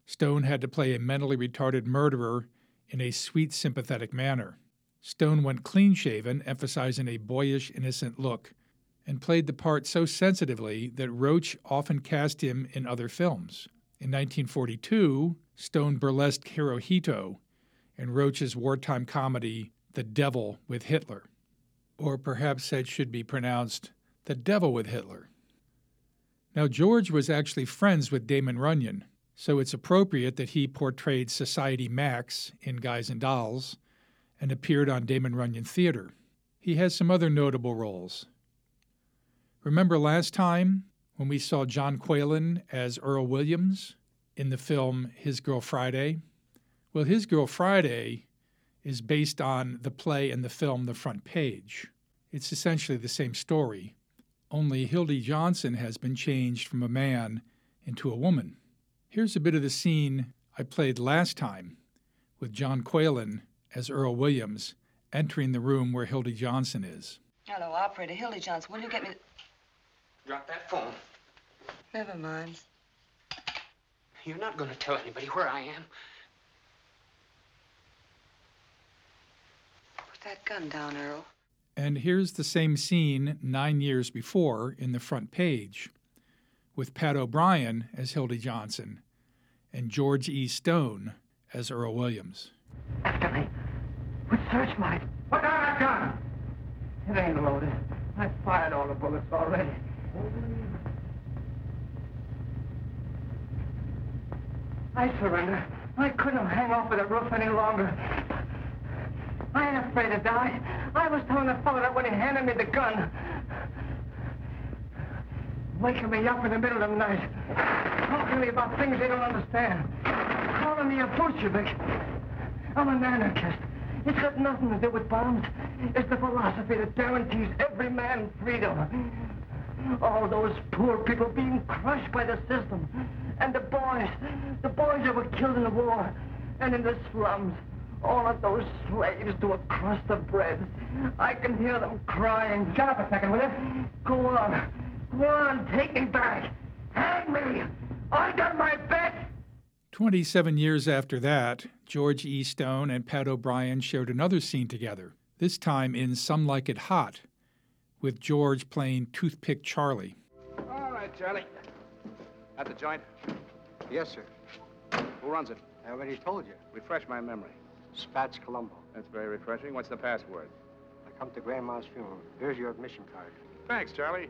Stone had to play a mentally retarded murderer in a sweet, sympathetic manner. Stone went clean shaven, emphasizing a boyish, innocent look, and played the part so sensitively that Roach often cast him in other films. In 1942, Stone burlesqued Hirohito in Roach's wartime comedy The Devil with Hitler. Or perhaps that should be pronounced The Devil with Hitler. Now, George was actually friends with Damon Runyon, so it's appropriate that he portrayed Society Max in Guys and Dolls and appeared on Damon Runyon Theater. He has some other notable roles. Remember last time when we saw John Qualen as Earl Williams in the film His Girl Friday? Well, His Girl Friday is based on the play and the film The Front Page. It's essentially the same story, only Hildy Johnson has been changed from a man into a woman. Here's a bit of the scene I played last time with John Qualen as Earl Williams entering the room where Hildy Johnson is. Hello, operator. Hildy Johnson, will you get me... Drop that phone. Never mind. You're not going to tell anybody where I am. Put that gun down, Earl. And here's the same scene nine years before in the front page, with Pat O'Brien as Hildy Johnson and George E. Stone as Earl Williams. After me. With searchlight. Put down that gun! It ain't loaded. I fired all the bullets already. I surrender. I couldn't hang off of the roof any longer. I ain't afraid to die. I was telling the fellow that when he handed me the gun. Waking me up in the middle of the night. Talking to me about things they don't understand. Calling me a Bolshevik. I'm an anarchist. It's got nothing to do with bombs. It's the philosophy that guarantees every man freedom. All those poor people being crushed by the system. And the boys, the boys that were killed in the war and in the slums. All of those slaves to a crust of bread. I can hear them crying. Shut up a second, will you? Go on. Go on, take me back. Hang me. I got my bet. 27 years after that, George E. Stone and Pat O'Brien shared another scene together, this time in Some Like It Hot, with George playing Toothpick Charlie. All right, Charlie. At the joint? Yes, sir. Who runs it? I already told you. Refresh my memory. Spats Colombo. That's very refreshing. What's the password? I come to Grandma's funeral. Here's your admission card. Thanks, Charlie.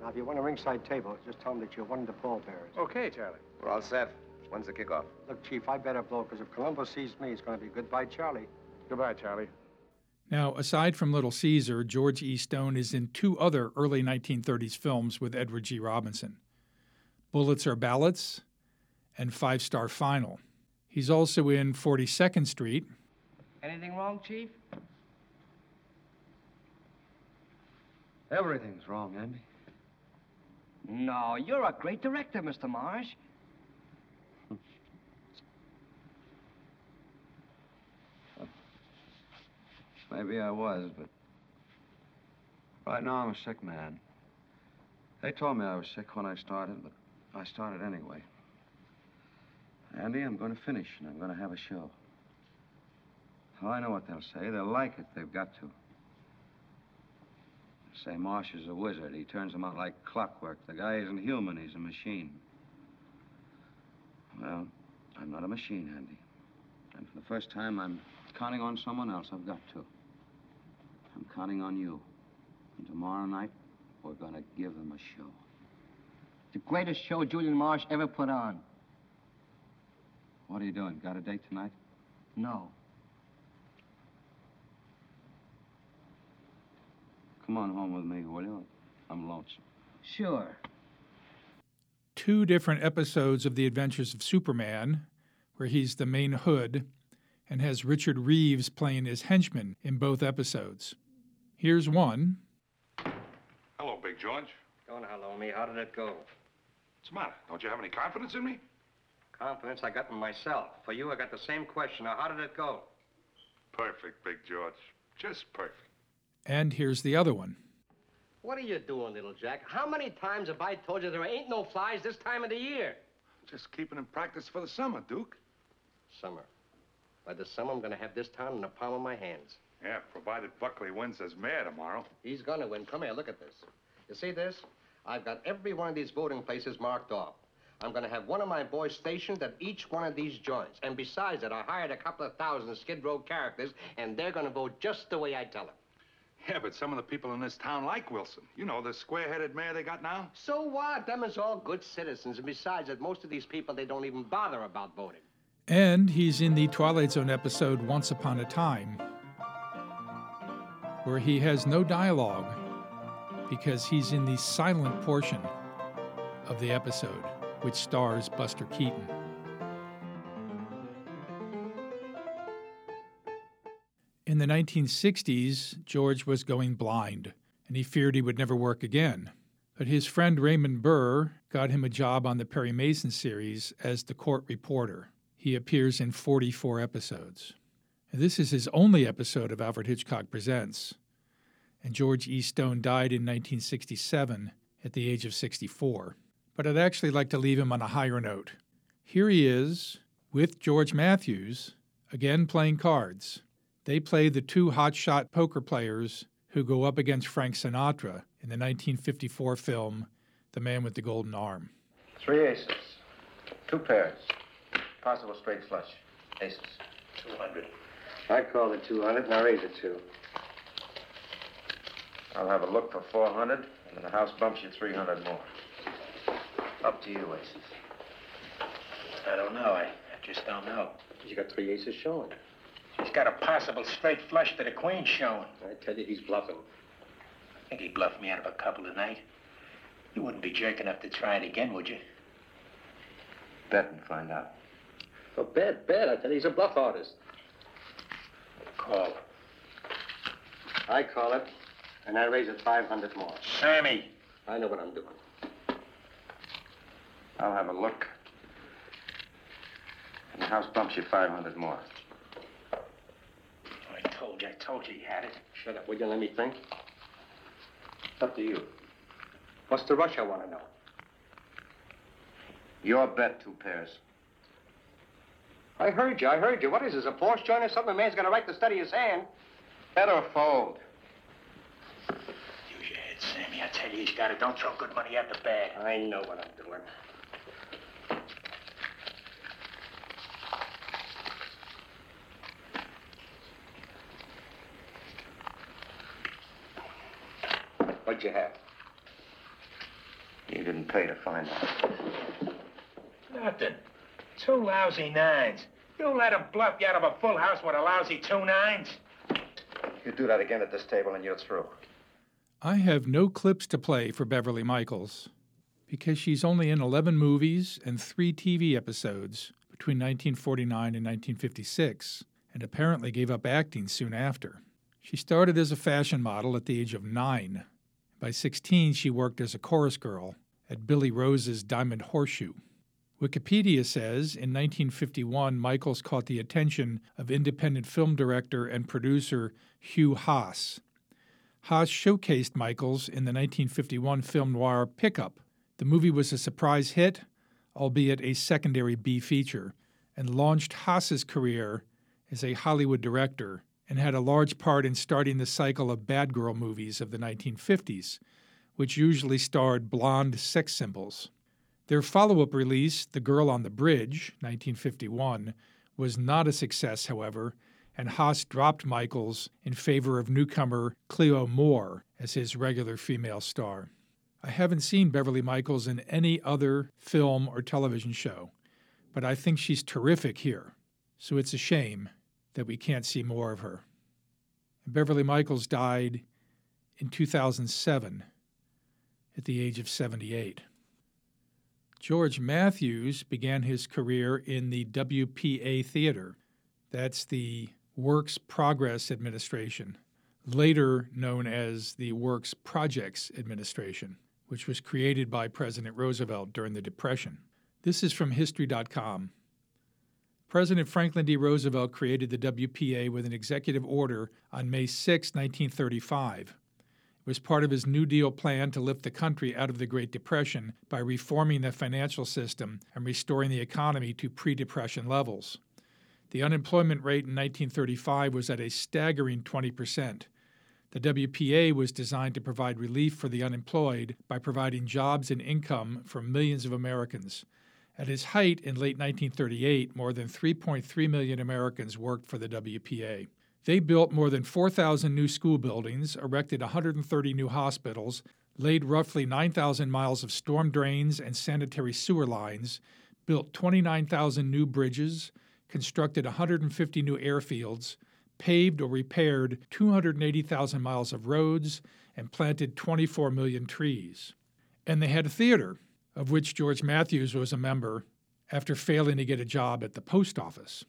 Now, if you want a ringside table, just tell them that you're one of the pallbearers. Okay, Charlie. We're all set. When's the kickoff? Look, Chief, I better blow, because if Colombo sees me, it's going to be goodbye, Charlie. Goodbye, Charlie. Now, aside from Little Caesar, George E. Stone is in two other early 1930s films with Edward G. Robinson Bullets or Ballots and Five Star Final. He's also in 42nd Street. Anything wrong, Chief? Everything's wrong, Andy. No, you're a great director, Mr. Marsh. Maybe I was, but right now I'm a sick man. They told me I was sick when I started, but I started anyway. Andy, I'm going to finish, and I'm going to have a show. Oh, I know what they'll say. They'll like it. They've got to. They'll say Marsh is a wizard. He turns them out like clockwork. The guy isn't human. He's a machine. Well, I'm not a machine, Andy. And for the first time, I'm counting on someone else. I've got to. I'm counting on you. And tomorrow night, we're going to give them a show. The greatest show Julian Marsh ever put on. What are you doing? Got a date tonight? No. Come on home with me, will you? I'm lonesome. Sure. Two different episodes of The Adventures of Superman, where he's the main hood, and has Richard Reeves playing his henchman in both episodes. Here's one. Hello, Big George. Don't hello me. How did it go? What's the matter? Don't you have any confidence in me? Confidence I got in myself. For you, I got the same question. Now, how did it go? Perfect, Big George. Just perfect. And here's the other one. What are you doing, little Jack? How many times have I told you there ain't no flies this time of the year? Just keeping in practice for the summer, Duke. Summer. By the summer, I'm gonna have this town in the palm of my hands. Yeah, provided Buckley wins as mayor tomorrow. He's gonna win. Come here, look at this. You see this? I've got every one of these voting places marked off. I'm gonna have one of my boys stationed at each one of these joints. And besides that, I hired a couple of thousand Skid Row characters, and they're gonna vote just the way I tell them. Yeah, but some of the people in this town like Wilson. You know, the square-headed mayor they got now? So what? Them is all good citizens. And besides that, most of these people, they don't even bother about voting. And he's in the Twilight Zone episode Once Upon a Time, where he has no dialogue because he's in the silent portion of the episode, which stars Buster Keaton. In the 1960s, George was going blind, and he feared he would never work again. But his friend Raymond Burr got him a job on the Perry Mason series as the court reporter. He appears in 44 episodes. And this is his only episode of Alfred Hitchcock Presents. And George E. Stone died in 1967 at the age of 64. But I'd actually like to leave him on a higher note. Here he is with George Mathews, again playing cards. They play the two hotshot poker players who go up against Frank Sinatra in the 1954 film The Man with the Golden Arm. Three aces. Two pairs. Possible straight flush. Aces. 200. I call the 200, and I raise it two. I'll have a look for 400, and then the house bumps you 300 more. Up to you, aces. I don't know. I, I just don't know. He's got three aces showing. He's got a possible straight flush to the queen showing. I tell you, he's bluffing. I think he bluffed me out of a couple tonight? You wouldn't be jerk enough to try it again, would you? Bet and find out. Oh, bet, bet. I tell you, he's a bluff artist. Call. I call it, and I raise it 500 more. Sammy! I know what I'm doing. I'll have a look. And the house bumps you 500 more. I told you, I told you he had it. Shut up, will you? Let me think. It's up to you. What's the rush I want to know? Your bet, two pairs. I heard you, I heard you. What is this, a force joint or something? A man's gonna write right to study his hand. Bet or fold. Use your head, Sammy. I tell you, he's got it. Don't throw good money after bad. I know what I'm doing. What'd you have? You didn't pay to find out. Nothing. Two lousy nines. You let him bluff you out of a full house with a lousy two nines? You do that again at this table and you're through. I have no clips to play for Beverly Michaels because she's only in 11 movies and three TV episodes between 1949 and 1956, and apparently gave up acting soon after. She started as a fashion model at the age of nine. By 16, she worked as a chorus girl at Billy Rose's Diamond Horseshoe. Wikipedia says in 1951, Michaels caught the attention of independent film director and producer Hugh Haas. Haas showcased Michaels in the 1951 film noir Pickup. The movie was a surprise hit, albeit a secondary B feature, and launched Haas's career as a Hollywood director and had a large part in starting the cycle of bad girl movies of the 1950s, which usually starred blonde sex symbols. Their follow up release, The Girl on the Bridge, 1951, was not a success, however, and Haas dropped Michaels in favor of newcomer Cleo Moore as his regular female star. I haven't seen Beverly Michaels in any other film or television show, but I think she's terrific here, so it's a shame that we can't see more of her. Beverly Michaels died in 2007 at the age of 78. George Mathews began his career in the WPA Theater. That's the Works Progress Administration, later known as the Works Projects Administration, which was created by President Roosevelt during the Depression. This is from History.com. President Franklin D. Roosevelt created the WPA with an executive order on May 6, 1935. It was part of his New Deal plan to lift the country out of the Great Depression by reforming the financial system and restoring the economy to pre Depression levels. The unemployment rate in 1935 was at a staggering 20 percent. The WPA was designed to provide relief for the unemployed by providing jobs and income for millions of Americans. At its height in late 1938, more than 3.3 million Americans worked for the WPA. They built more than 4,000 new school buildings, erected 130 new hospitals, laid roughly 9,000 miles of storm drains and sanitary sewer lines, built 29,000 new bridges, constructed 150 new airfields, paved or repaired 280,000 miles of roads, and planted 24 million trees. And they had a theater of which George Mathews was a member after failing to get a job at the post office.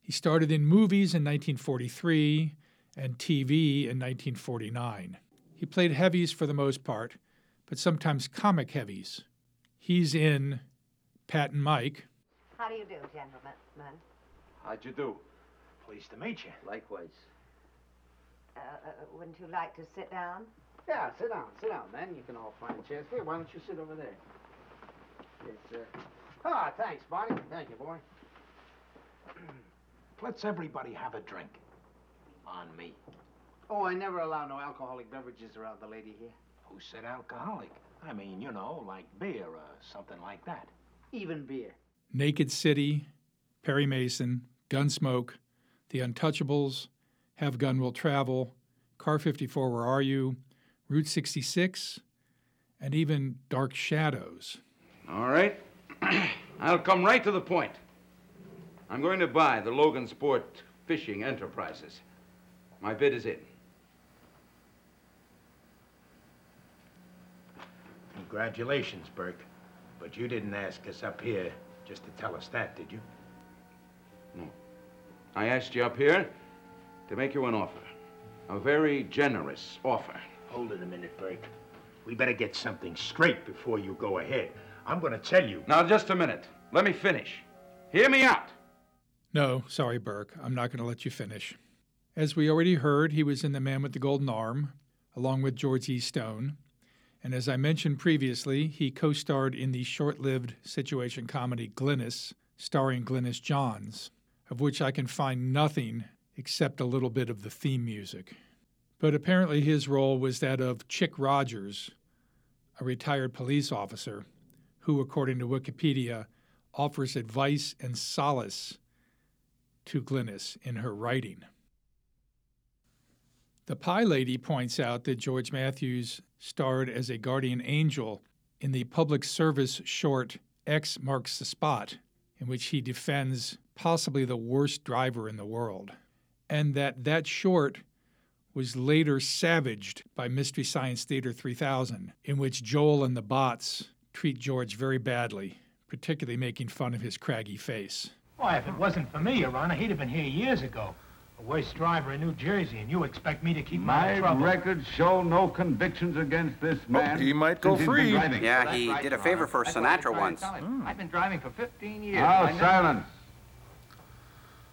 He started in movies in 1943 and TV in 1949. He played heavies for the most part, but sometimes comic heavies. He's in Pat and Mike. How do you do, gentlemen? How'd you do? Pleased to meet you. Likewise. Uh, uh, wouldn't you like to sit down? Yeah, sit down, sit down, man. You can all find chairs. Here, why don't you sit over there? Yes, sir. Ah, thanks, Barney. Thank you, boy. Let's everybody have a drink. On me. Oh, I never allow no alcoholic beverages around the lady here. Who said alcoholic? I mean, you know, like beer or something like that. Even beer. Naked City, Perry Mason, Gunsmoke, The Untouchables, Have Gun Will Travel, Car 54 Where Are You, Route 66, and even Dark Shadows. All right. I'll come right to the point. I'm going to buy the Logan Sport Fishing Enterprises. My bid is in. Congratulations, Burke. But you didn't ask us up here just to tell us that, did you? No. I asked you up here to make you an offer. A very generous offer. Hold it a minute, Burke. We better get something straight before you go ahead. I'm going to tell you. Now, just a minute. Let me finish. Hear me out. No, sorry, Burke. I'm not going to let you finish. As we already heard, he was in The Man with the Golden Arm, along with George E. Stone. And as I mentioned previously, he co starred in the short lived situation comedy Glynis, starring Glynis Johns, of which I can find nothing except a little bit of the theme music. But apparently his role was that of Chick Rogers, a retired police officer who, according to Wikipedia, offers advice and solace to Glynis in her writing. The Pie Lady points out that George Matthews starred as a guardian angel in the public service short X Marks the Spot, in which he defends possibly the worst driver in the world, and that that short was later savaged by Mystery Science Theater 3000, in which Joel and the bots treat George very badly, particularly making fun of his craggy face. Why, if it wasn't for me, Your Honor, he'd have been here years ago. The worst driver in New Jersey, and you expect me to keep him My of trouble. records show no convictions against this oh, man. he might go since he's been free. driving. Yeah, he did a favor for That's what I've been Sinatra once. tell him. Hmm. I've been driving for 15 years. Now, never- silence.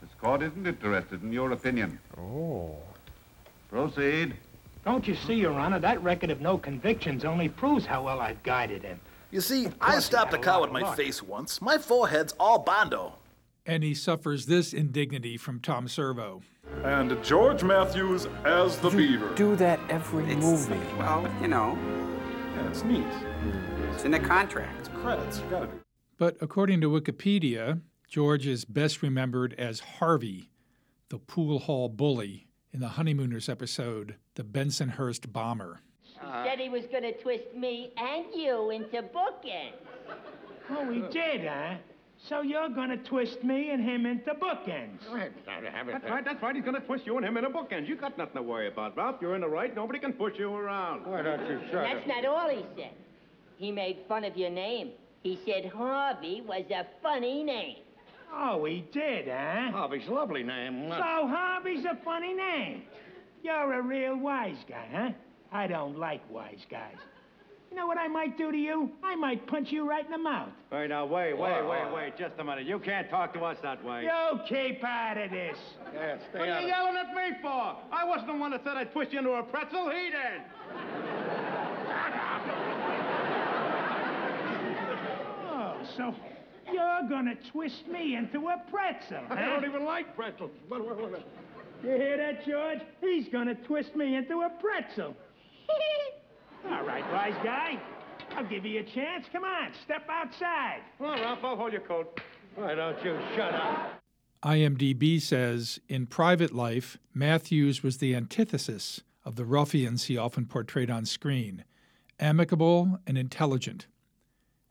This court isn't interested in your opinion. Oh. Proceed. Don't you see, Your Honor, that record of no convictions only proves how well I've guided him. You see, I course stopped a had a car with my face once. My forehead's all bondo. And he suffers this indignity from Tom Servo. And George Mathews as the Beaver. Do that every movie. Well, you know, Yeah, it's neat. it's in the contract. It's credits. You gotta do. But according to Wikipedia, George is best remembered as Harvey, the pool hall bully, in the Honeymooners episode, The Bensonhurst Bomber. Uh-huh. Said he was going to twist me and you into bookends. Oh, he did, huh? So you're gonna twist me and him into bookends. That's right, that's right. He's gonna twist you and him into bookends. bookend. You got nothing to worry about, Ralph. You're in the right. Nobody can push you around. Why don't you shut That's not all he said. He made fun of your name. He said Harvey was a funny name. Oh, he did, huh? Harvey's a lovely name. So Harvey's a funny name. You're a real wise guy, huh? I don't like wise guys. You know what I might do to you? I might punch you right in the mouth. Wait, now, wait, wait, wait, wait. Just a minute. You can't talk to us that way. You keep out of this. Yeah, stay What are you of yelling at me for? I wasn't the one that said I'd twist you into a pretzel. He did. Oh, so you're gonna twist me into a pretzel, huh? I don't even like pretzels. What, what, what? You hear that, George? He's gonna twist me into a pretzel. All right, wise guy. I'll give you a chance. Come on, step outside. Come on, Ralph, I'll hold your coat. Why don't you shut up? IMDb says in private life, Mathews was the antithesis of the ruffians he often portrayed on screen amicable and intelligent.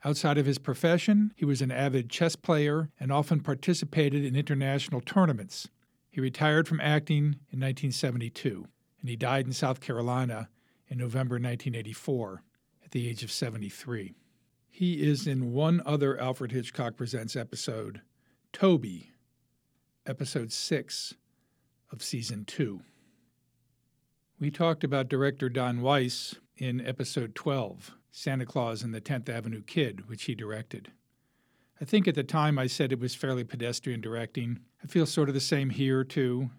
Outside of his profession, he was an avid chess player and often participated in international tournaments. He retired from acting in 1972, and he died in South Carolina in November 1984 at the age of 73. He is in one other Alfred Hitchcock Presents episode, Toby, episode 6 of season 2. We talked about director Don Weis in episode 12, Santa Claus and the 10th Avenue Kid, which he directed. I think at the time I said it was fairly pedestrian directing. I feel sort of the same here, too.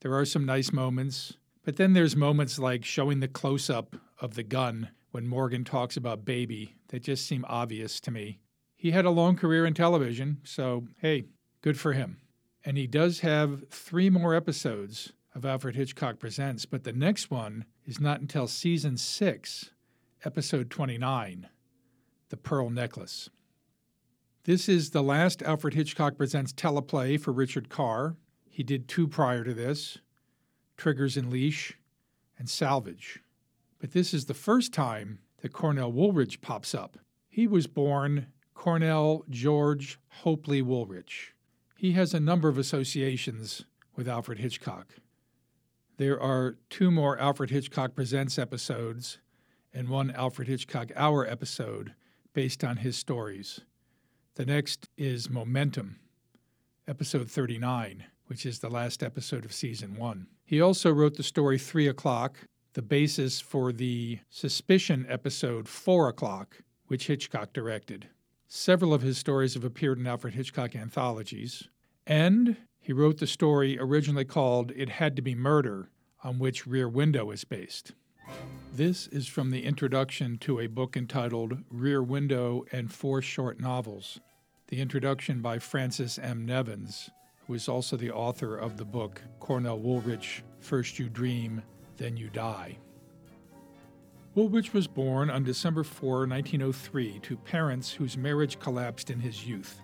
There are some nice moments, but then there's moments like showing the close up of the gun when Morgan talks about baby that just seem obvious to me. He had a long career in television, so hey, good for him. And he does have three more episodes of Alfred Hitchcock Presents, but the next one is not until season six, episode 29 The Pearl Necklace. This is the last Alfred Hitchcock Presents teleplay for Richard Carr. He did two prior to this Triggers in Leash and Salvage. But this is the first time that Cornell Woolrich pops up. He was born Cornell George Hopley Woolrich. He has a number of associations with Alfred Hitchcock. There are two more Alfred Hitchcock Presents episodes and one Alfred Hitchcock Hour episode based on his stories. The next is Momentum, episode 39, which is the last episode of season one. He also wrote the story Three O'Clock, the basis for the Suspicion episode Four O'Clock, which Hitchcock directed. Several of his stories have appeared in Alfred Hitchcock anthologies, and he wrote the story originally called It Had to Be Murder, on which Rear Window is based. This is from the introduction to a book entitled Rear Window and Four Short Novels, the introduction by Francis M. Nevins, who is also the author of the book Cornell Woolrich First You Dream, Then You Die. Woolrich was born on December 4, 1903, to parents whose marriage collapsed in his youth.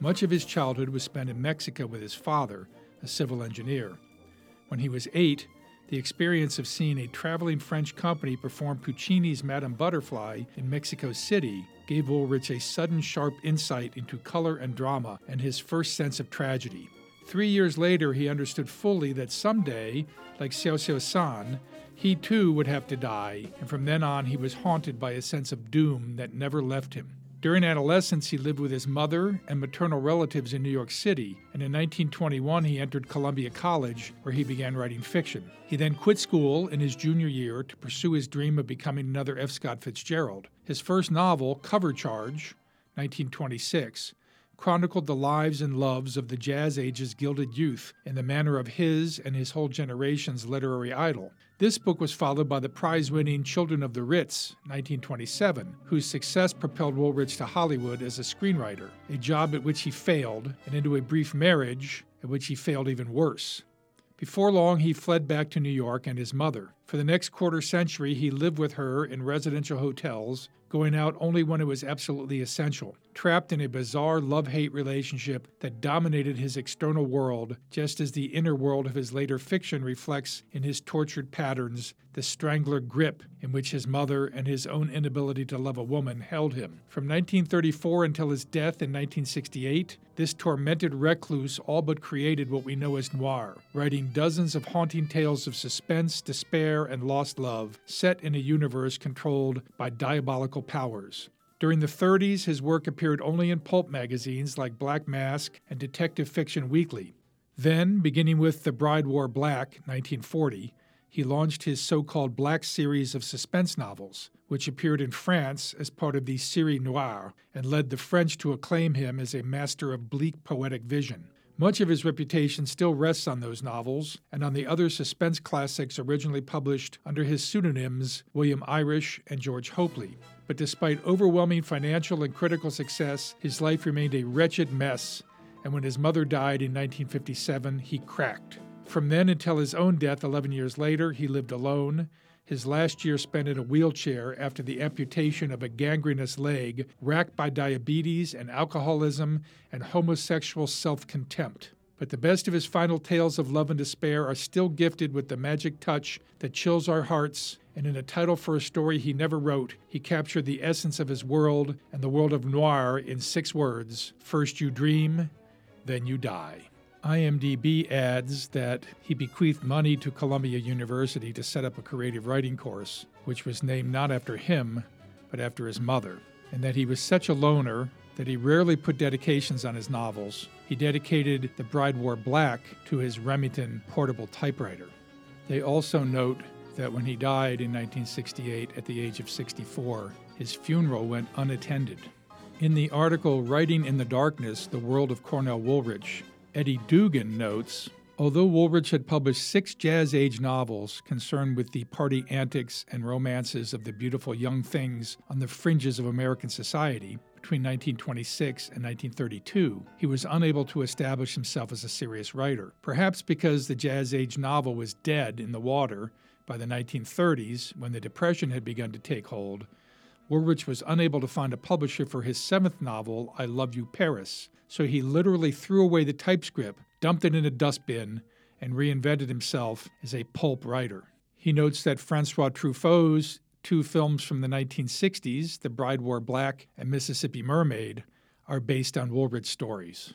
Much of his childhood was spent in Mexico with his father, a civil engineer. When he was eight, the experience of seeing a traveling French company perform Puccini's Madame Butterfly in Mexico City gave Woolrich a sudden sharp insight into color and drama and his first sense of tragedy. Three years later, he understood fully that someday, like Cio-Cio-San, he too would have to die, and from then on he was haunted by a sense of doom that never left him. During adolescence, he lived with his mother and maternal relatives in New York City, and in 1921 he entered Columbia College, where he began writing fiction. He then quit school in his junior year to pursue his dream of becoming another F. Scott Fitzgerald. His first novel, Cover Charge, 1926, chronicled the lives and loves of the Jazz Age's gilded youth in the manner of his and his whole generation's literary idol. This book was followed by the prize winning Children of the Ritz, 1927, whose success propelled Woolrich to Hollywood as a screenwriter, a job at which he failed, and into a brief marriage at which he failed even worse. Before long, he fled back to New York and his mother. For the next quarter century, he lived with her in residential hotels, going out only when it was absolutely essential, trapped in a bizarre love hate relationship that dominated his external world, just as the inner world of his later fiction reflects in his tortured patterns the strangler grip in which his mother and his own inability to love a woman held him. From 1934 until his death in 1968, this tormented recluse all but created what we know as noir, writing dozens of haunting tales of suspense, despair, and lost love, set in a universe controlled by diabolical powers. During the 30s, his work appeared only in pulp magazines like Black Mask and Detective Fiction Weekly. Then, beginning with The Bride Wore Black, 1940, he launched his so called Black series of suspense novels, which appeared in France as part of the Série Noire and led the French to acclaim him as a master of bleak poetic vision. Much of his reputation still rests on those novels and on the other suspense classics originally published under his pseudonyms William Irish and George Hopley. But despite overwhelming financial and critical success, his life remained a wretched mess, and when his mother died in 1957, he cracked. From then until his own death 11 years later, he lived alone. His last year spent in a wheelchair after the amputation of a gangrenous leg, racked by diabetes and alcoholism and homosexual self contempt. But the best of his final tales of love and despair are still gifted with the magic touch that chills our hearts. And in a title for a story he never wrote, he captured the essence of his world and the world of noir in six words First you dream, then you die. IMDb adds that he bequeathed money to Columbia University to set up a creative writing course, which was named not after him, but after his mother, and that he was such a loner that he rarely put dedications on his novels. He dedicated The Bride Wore Black to his Remington portable typewriter. They also note that when he died in 1968 at the age of 64, his funeral went unattended. In the article Writing in the Darkness The World of Cornell Woolrich, Eddie Duggan notes Although Woolrich had published six Jazz Age novels concerned with the party antics and romances of the beautiful young things on the fringes of American society between 1926 and 1932, he was unable to establish himself as a serious writer. Perhaps because the Jazz Age novel was dead in the water by the 1930s, when the Depression had begun to take hold, Woolrich was unable to find a publisher for his seventh novel, I Love You Paris, so he literally threw away the typescript, dumped it in a dustbin, and reinvented himself as a pulp writer. He notes that Francois Truffaut's two films from the 1960s, The Bride Wore Black and Mississippi Mermaid, are based on Woolrich stories.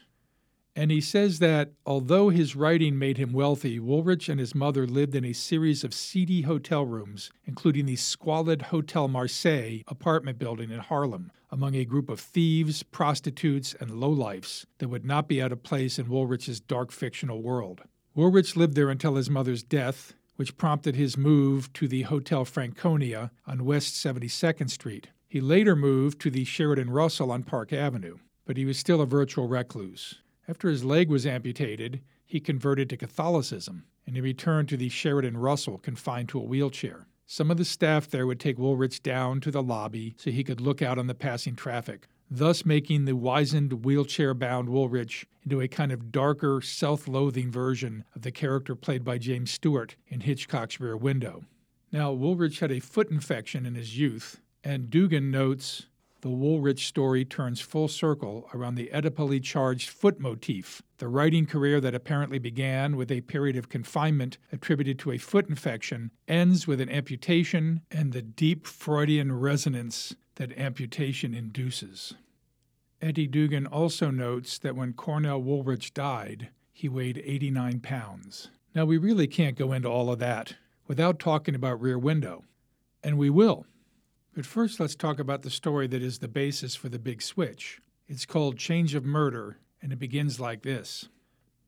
And he says that although his writing made him wealthy, Woolrich and his mother lived in a series of seedy hotel rooms, including the squalid Hotel Marseille apartment building in Harlem, among a group of thieves, prostitutes, and lowlifes that would not be out of place in Woolrich's dark fictional world. Woolrich lived there until his mother's death, which prompted his move to the Hotel Franconia on West 72nd Street. He later moved to the Sheraton Russell on Park Avenue, but he was still a virtual recluse. After his leg was amputated, he converted to Catholicism, and he returned to the Sheraton Russell confined to a wheelchair. Some of the staff there would take Woolrich down to the lobby so he could look out on the passing traffic, thus making the wizened, wheelchair bound Woolrich into a kind of darker, self loathing version of the character played by James Stewart in Hitchcock's Rear Window. Now, Woolrich had a foot infection in his youth, and Duggan notes the Woolrich story turns full circle around the Oedipally charged foot motif, the writing career that apparently began with a period of confinement attributed to a foot infection ends with an amputation and the deep Freudian resonance that amputation induces. Eddie Duggan also notes that when Cornell Woolrich died, he weighed 89 pounds. Now, we really can't go into all of that without talking about Rear Window, and we will. But first, let's talk about the story that is the basis for the big switch. It's called Change of Murder, and it begins like this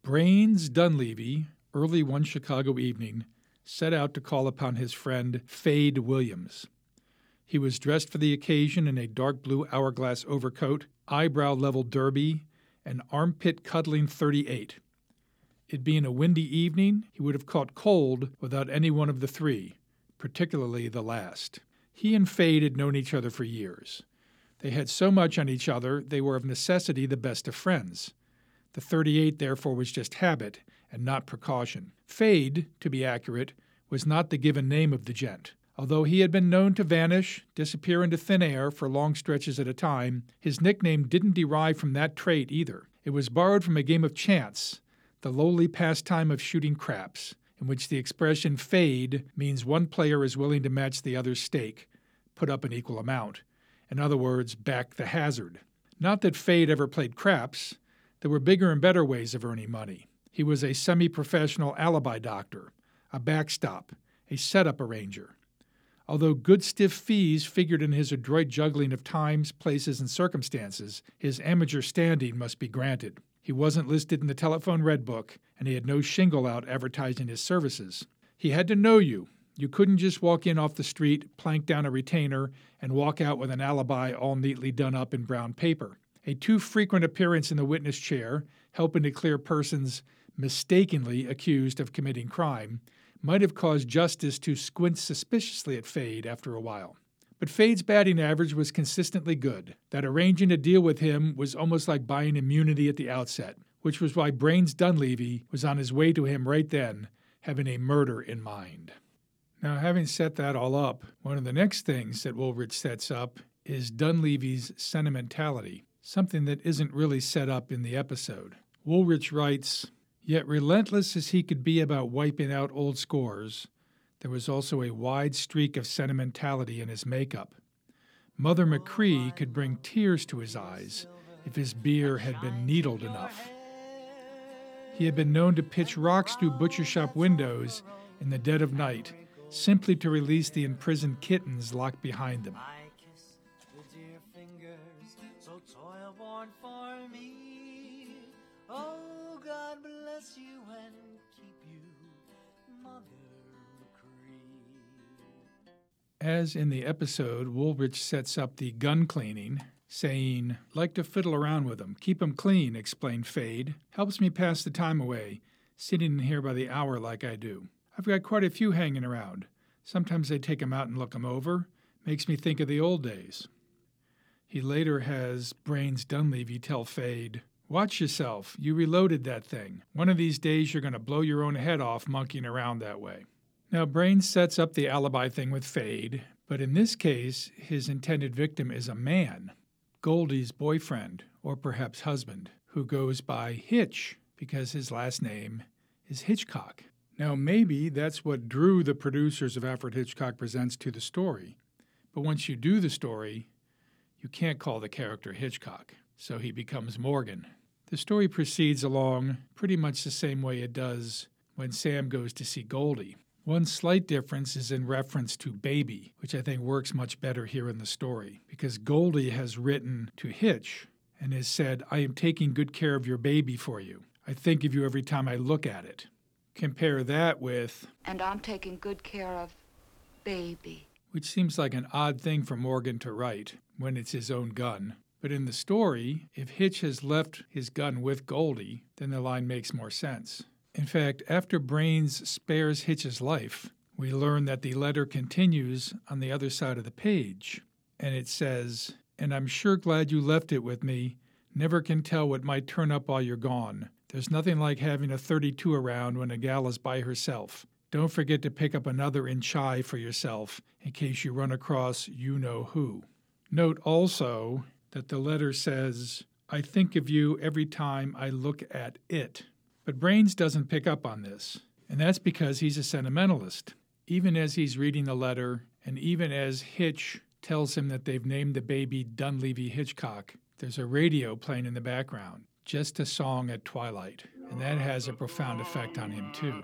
Brains Dunleavy, early one Chicago evening, set out to call upon his friend Fade Williams. He was dressed for the occasion in a dark blue hourglass overcoat, eyebrow level derby, and armpit cuddling 38. It being a windy evening, he would have caught cold without any one of the three, particularly the last. He and Fade had known each other for years. They had so much on each other, they were of necessity the best of friends. The 38, therefore, was just habit and not precaution. Fade, to be accurate, was not the given name of the gent, Although he had been known to vanish, disappear into thin air for long stretches at a time, his nickname didn't derive from that trait either. It was borrowed from a game of chance, the lowly pastime of shooting craps, in which the expression fade means one player is willing to match the other's stake, put up an equal amount. In other words, back the hazard. Not that Fade ever played craps, there were bigger and better ways of earning money. He was a semi professional alibi doctor, a backstop, a setup arranger. Although good stiff fees figured in his adroit juggling of times, places, and circumstances, his amateur standing must be granted. He wasn't listed in the telephone red book, and he had no shingle out advertising his services. He had to know you. You couldn't just walk in off the street, plank down a retainer, and walk out with an alibi all neatly done up in brown paper. A too frequent appearance in the witness chair, helping to clear persons mistakenly accused of committing crime, might have caused justice to squint suspiciously at Fade after a while. But Fade's batting average was consistently good. That arranging a deal with him was almost like buying immunity at the outset, which was why Brains Dunleavy was on his way to him right then, having a murder in mind. Now, having set that all up, one of the next things that Woolrich sets up is Dunleavy's sentimentality, something that isn't really set up in the episode. Woolrich writes, Yet relentless as he could be about wiping out old scores, there was also a wide streak of sentimentality in his makeup. Mother Machree could bring tears to his eyes if his beer had been needled enough. He had been known to pitch rocks through butcher shop windows in the dead of night simply to release the imprisoned kittens locked behind them. Oh, God bless you and keep you, Mother Machree. As in the episode, Woolrich sets up the gun cleaning, saying, Like to fiddle around with 'em, keep 'em clean, explained Fade. Helps me pass the time away, sitting in here by the hour like I do. I've got quite a few hanging around. Sometimes I take 'em out and look 'em over. Makes me think of the old days. He later has Brains Dunleavy tell Fade, Watch yourself. You reloaded that thing. One of these days you're going to blow your own head off monkeying around that way. Now, Brains sets up the alibi thing with Fade, but in this case, his intended victim is a man, Goldie's boyfriend, or perhaps husband, who goes by Hitch because his last name is Hitchcock. Now, maybe that's what drew the producers of Alfred Hitchcock Presents to the story. But once you do the story, you can't call the character Hitchcock, so he becomes Morgan. The story proceeds along pretty much the same way it does when Sam goes to see Goldie. One slight difference is in reference to baby, which I think works much better here in the story, because Goldie has written to Hitch and has said, I am taking good care of your baby for you. I think of you every time I look at it. Compare that with, And I'm taking good care of baby. which seems like an odd thing for Morgan to write when it's his own gun. But in the story, if Hitch has left his gun with Goldie, then the line makes more sense. In fact, after Brains spares Hitch's life, we learn that the letter continues on the other side of the page, and it says, And I'm sure glad you left it with me. Never can tell what might turn up while you're gone. There's nothing like having a 32 around when a gal is by herself. Don't forget to pick up another in chai for yourself in case you run across you know who. Note also that the letter says, I think of you every time I look at it. But Brains doesn't pick up on this, and that's because he's a sentimentalist. Even as he's reading the letter, and even as Hitch tells him that they've named the baby Dunleavy Hitchcock, there's a radio playing in the background, just a song at twilight, and that has a profound effect on him too.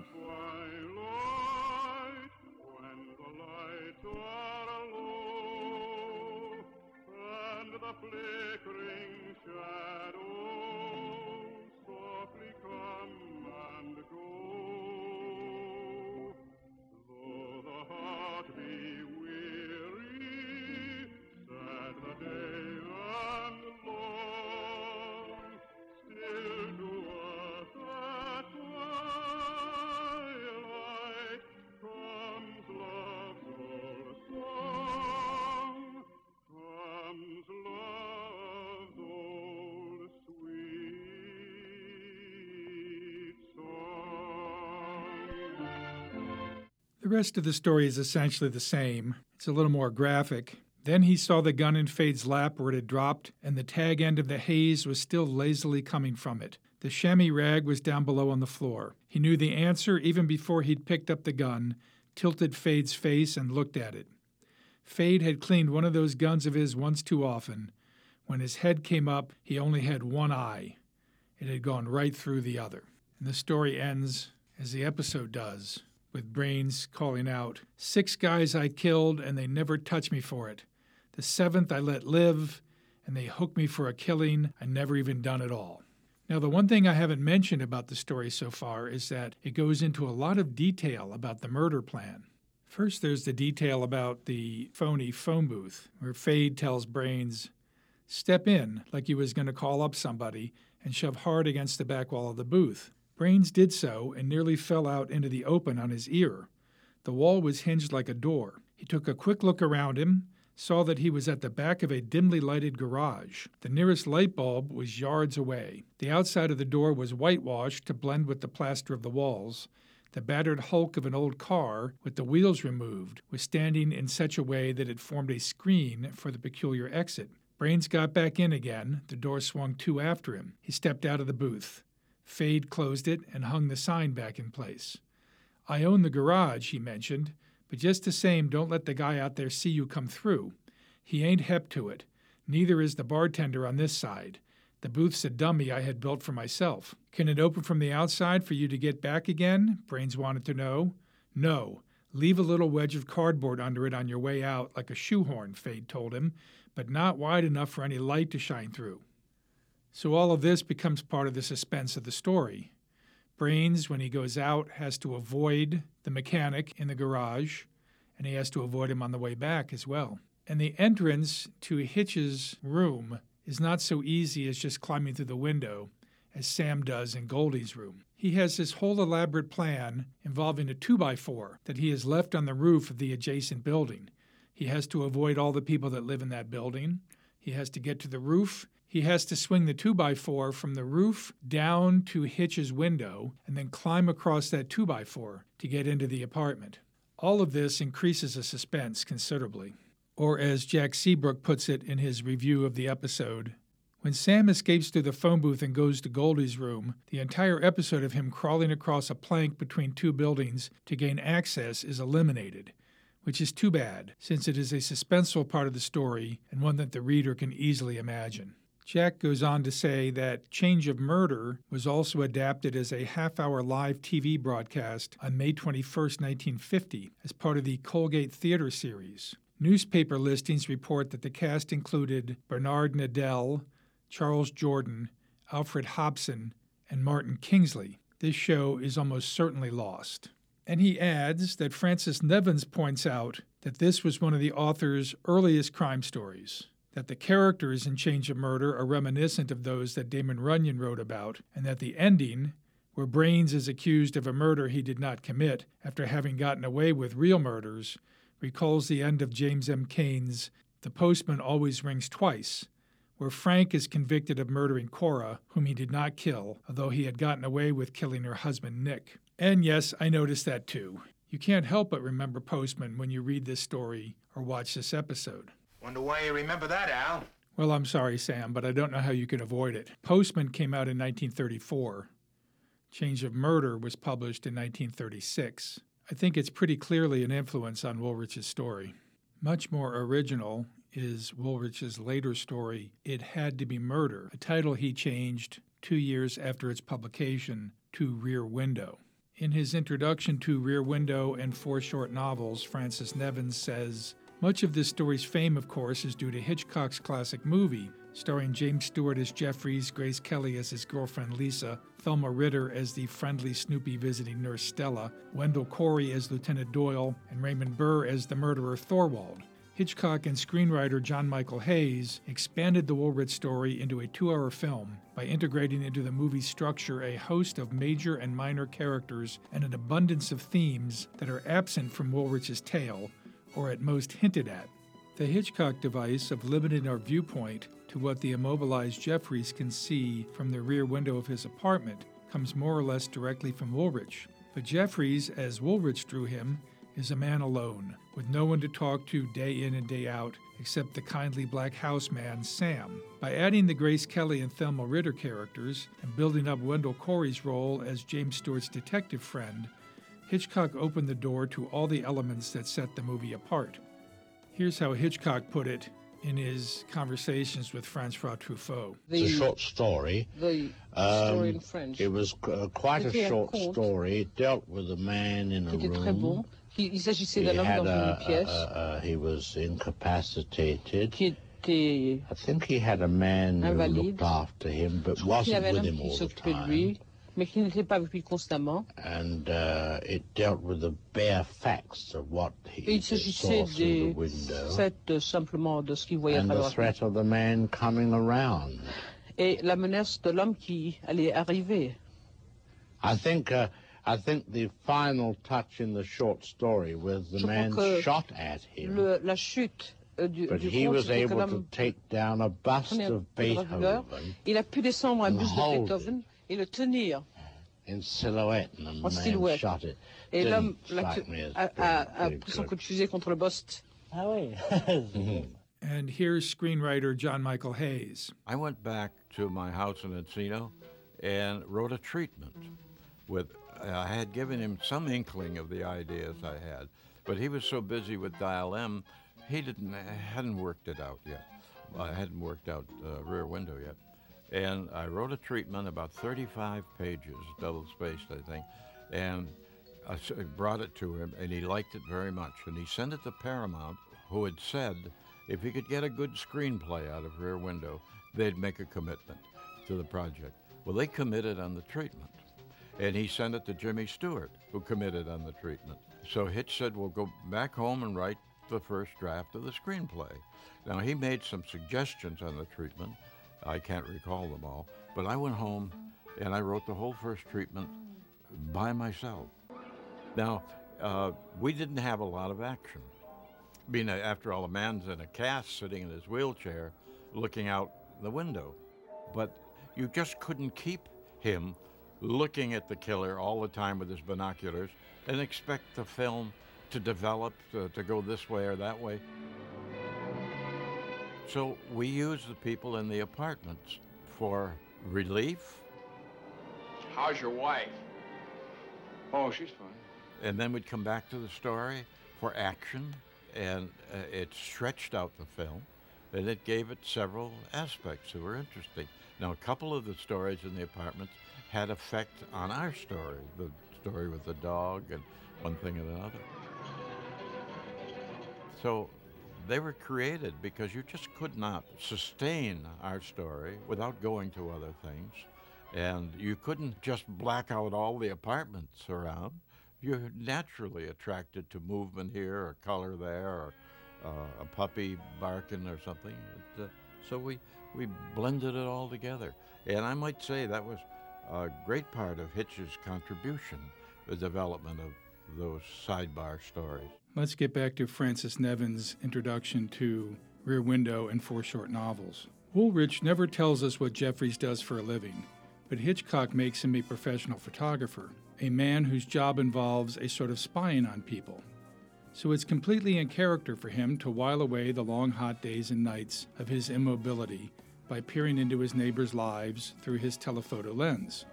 Rest of the story is essentially the same. It's a little more graphic. Then he saw the gun in Fade's lap where it had dropped, and the tag end of the haze was still lazily coming from it. The chamois rag was down below on the floor. He knew the answer even before he'd picked up the gun, tilted Fade's face, and looked at it. Fade had cleaned one of those guns of his once too often. When his head came up, he only had one eye. It had gone right through the other. And the story ends as the episode does, with Brains calling out, Six guys I killed, and they never touched me for it. The seventh I let live, and they hooked me for a killing I never even done at all. Now, the one thing I haven't mentioned about the story so far is that it goes into a lot of detail about the murder plan. First, there's the detail about the phony phone booth, where Fade tells Brains, Step in, like he was going to call up somebody, and shove hard against the back wall of the booth. Brains did so and nearly fell out into the open on his ear. The wall was hinged like a door. He took a quick look around him, saw that he was at the back of a dimly lighted garage. The nearest light bulb was yards away. The outside of the door was whitewashed to blend with the plaster of the walls. The battered hulk of an old car, with the wheels removed, was standing in such a way that it formed a screen for the peculiar exit. Brains got back in again. The door swung to after him. He stepped out of the booth. Fade closed it and hung the sign back in place. I own the garage, he mentioned, but just the same, don't let the guy out there see you come through. He ain't hep to it. Neither is the bartender on this side. The booth's a dummy I had built for myself. Can it open from the outside for you to get back again? Brains wanted to know. No. Leave a little wedge of cardboard under it on your way out, like a shoehorn, Fade told him, but not wide enough for any light to shine through. So all of this becomes part of the suspense of the story. Brains, when he goes out, has to avoid the mechanic in the garage, and he has to avoid him on the way back as well. And the entrance to Hitch's room is not so easy as just climbing through the window, as Sam does in Goldie's room. He has this whole elaborate plan involving a 2x4 that he has left on the roof of the adjacent building. He has to avoid all the people that live in that building. He has to get to the roof he has to swing the 2x4 from the roof down to Hitch's window and then climb across that 2x4 to get into the apartment. All of this increases the suspense considerably. Or, as Jack Seabrook puts it in his review of the episode, when Sam escapes through the phone booth and goes to Goldie's room, the entire episode of him crawling across a plank between two buildings to gain access is eliminated, which is too bad, since it is a suspenseful part of the story and one that the reader can easily imagine. Jack goes on to say that Change of Murder was also adapted as a half hour live TV broadcast on May 21, 1950, as part of the Colgate Theater series. Newspaper listings report that the cast included Bernard Nadell, Charles Jordan, Alfred Hobson, and Martin Kingsley. This show is almost certainly lost. And he adds that Francis Nevins points out that this was one of the author's earliest crime stories that the characters in Change of Murder are reminiscent of those that Damon Runyon wrote about, and that the ending, where Brains is accused of a murder he did not commit after having gotten away with real murders, recalls the end of James M. Cain's The Postman Always Rings Twice, where Frank is convicted of murdering Cora, whom he did not kill, although he had gotten away with killing her husband Nick. And yes, I noticed that too. You can't help but remember Postman when you read this story or watch this episode. Wonder why you remember that, Al. Well, I'm sorry, Sam, but I don't know how you can avoid it. Postman came out in 1934. Change of Murder was published in 1936. I think it's pretty clearly an influence on Woolrich's story. Much more original is Woolrich's later story, It Had to Be Murder, a title he changed two years after its publication to Rear Window. In his introduction to Rear Window and four short novels, Francis Nevins says, much of this story's fame, of course, is due to Hitchcock's classic movie, starring James Stewart as Jeffries, Grace Kelly as his girlfriend Lisa, Thelma Ritter as the friendly Snoopy visiting nurse Stella, Wendell Corey as Lieutenant Doyle, and Raymond Burr as the murderer Thorwald. Hitchcock and screenwriter John Michael Hayes expanded the Woolrich story into a two hour film by integrating into the movie's structure a host of major and minor characters and an abundance of themes that are absent from Woolrich's tale, or at most hinted at. The Hitchcock device of limiting our viewpoint to what the immobilized Jeffries can see from the rear window of his apartment comes more or less directly from Woolrich. But Jeffries, as Woolrich drew him, is a man alone, with no one to talk to day in and day out except the kindly black house man, Sam. By adding the Grace Kelly and Thelma Ritter characters and building up Wendell Corey's role as James Stewart's detective friend, Hitchcock opened the door to all the elements that set the movie apart. Here's how Hitchcock put it in his conversations with Francois Truffaut. It's a short story. The Um, story in French. It was uh, quite a short conte. story. It dealt with a man in a qui était très room. bon. Il, il s'agissait He d'un homme had dans a, une pièce. a- a- he was incapacitated. qui était I think he had a man who looked after him, but Je crois qu'il y wasn't with him all the time. Mais qui n'était pas lui constamment. And uh, it dealt with the bare facts of what Et he il s'agissait des euh, simplement de ce qu'il voyait à travers la threat of the man coming around. et la menace de l'homme qui allait arriver. I think uh, I think the final touch in the short story was the Je man shot at him, Le, la chute euh, du, but du he was able to take down a bust of. Beethoven Il a pu descendre un buste de Beethoven et le tenir. in silhouette, and En silhouette. shot it. Et l'homme l'a- strike me as a, a- a pris son coup de fusil contre le buste. Ah oui. And here's screenwriter John Michael Hayes. I went back to my house in Encino and wrote a treatment with I had given him some inkling of the ideas I had, but he was so busy with Dial M, he didn't hadn't worked it out yet. I hadn't worked out uh, Rear Window yet, and I wrote a treatment about 35 pages, double spaced, I think, and I brought it to him, and he liked it very much. And he sent it to Paramount, who had said if he could get a good screenplay out of Rear Window, they'd make a commitment to the project. Well, they committed on the treatment. And he sent it to Jimmy Stewart, who committed on the treatment. So Hitch said, Well, go back home and write the first draft of the screenplay. Now, he made some suggestions on the treatment. I can't recall them all. But I went home and I wrote the whole first treatment by myself. Now, uh, we didn't have a lot of action. I mean, uh, after all, a man's in a cast sitting in his wheelchair looking out the window. But you just couldn't keep him looking at the killer all the time with his binoculars and expect the film to develop, to, to go this way or that way. So we used the people in the apartments for relief How's your wife? Oh, she's fine. and then we'd come back to the story for action, and uh, it stretched out the film, and it gave it several aspects that were interesting. Now, a couple of the stories in the apartments had effect on our story, the story with the dog and one thing and another. So they were created because you just could not sustain our story without going to other things. And you couldn't just black out all the apartments around. You're naturally attracted to movement here or color there or uh, a puppy barking or something. It, uh, so we, we blended it all together. And I might say that was a great part of Hitch's contribution, the development of those sidebar stories. Let's get back to Francis Nevins' introduction to Rear Window and Four Short Novels. Woolrich never tells us what Jeffries does for a living, but Hitchcock makes him a professional photographer, a man whose job involves a sort of spying on people. So it's completely in character for him to while away the long hot days and nights of his immobility by peering into his neighbors' lives through his telephoto lens.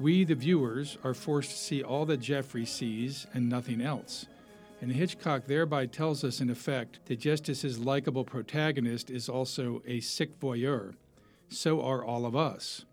We, the viewers, are forced to see all that Jeffries sees and nothing else. And Hitchcock thereby tells us, in effect, that just as his likable protagonist is also a sick voyeur, so are all of us.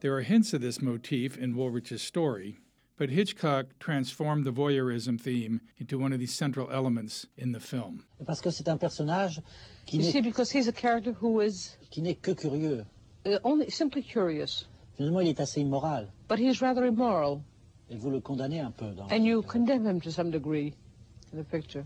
There are hints of this motif in Woolrich's story, but Hitchcock transformed the voyeurism theme into one of the central elements in the film. Parce que c'est un personnage qui You see, because he's a character who is qui n'est que curieux. uh, only simply curious, Finalement, il est assez immoral. But he's rather immoral, Et vous le condamnez un peu dans. and you condemn him to some degree in the picture.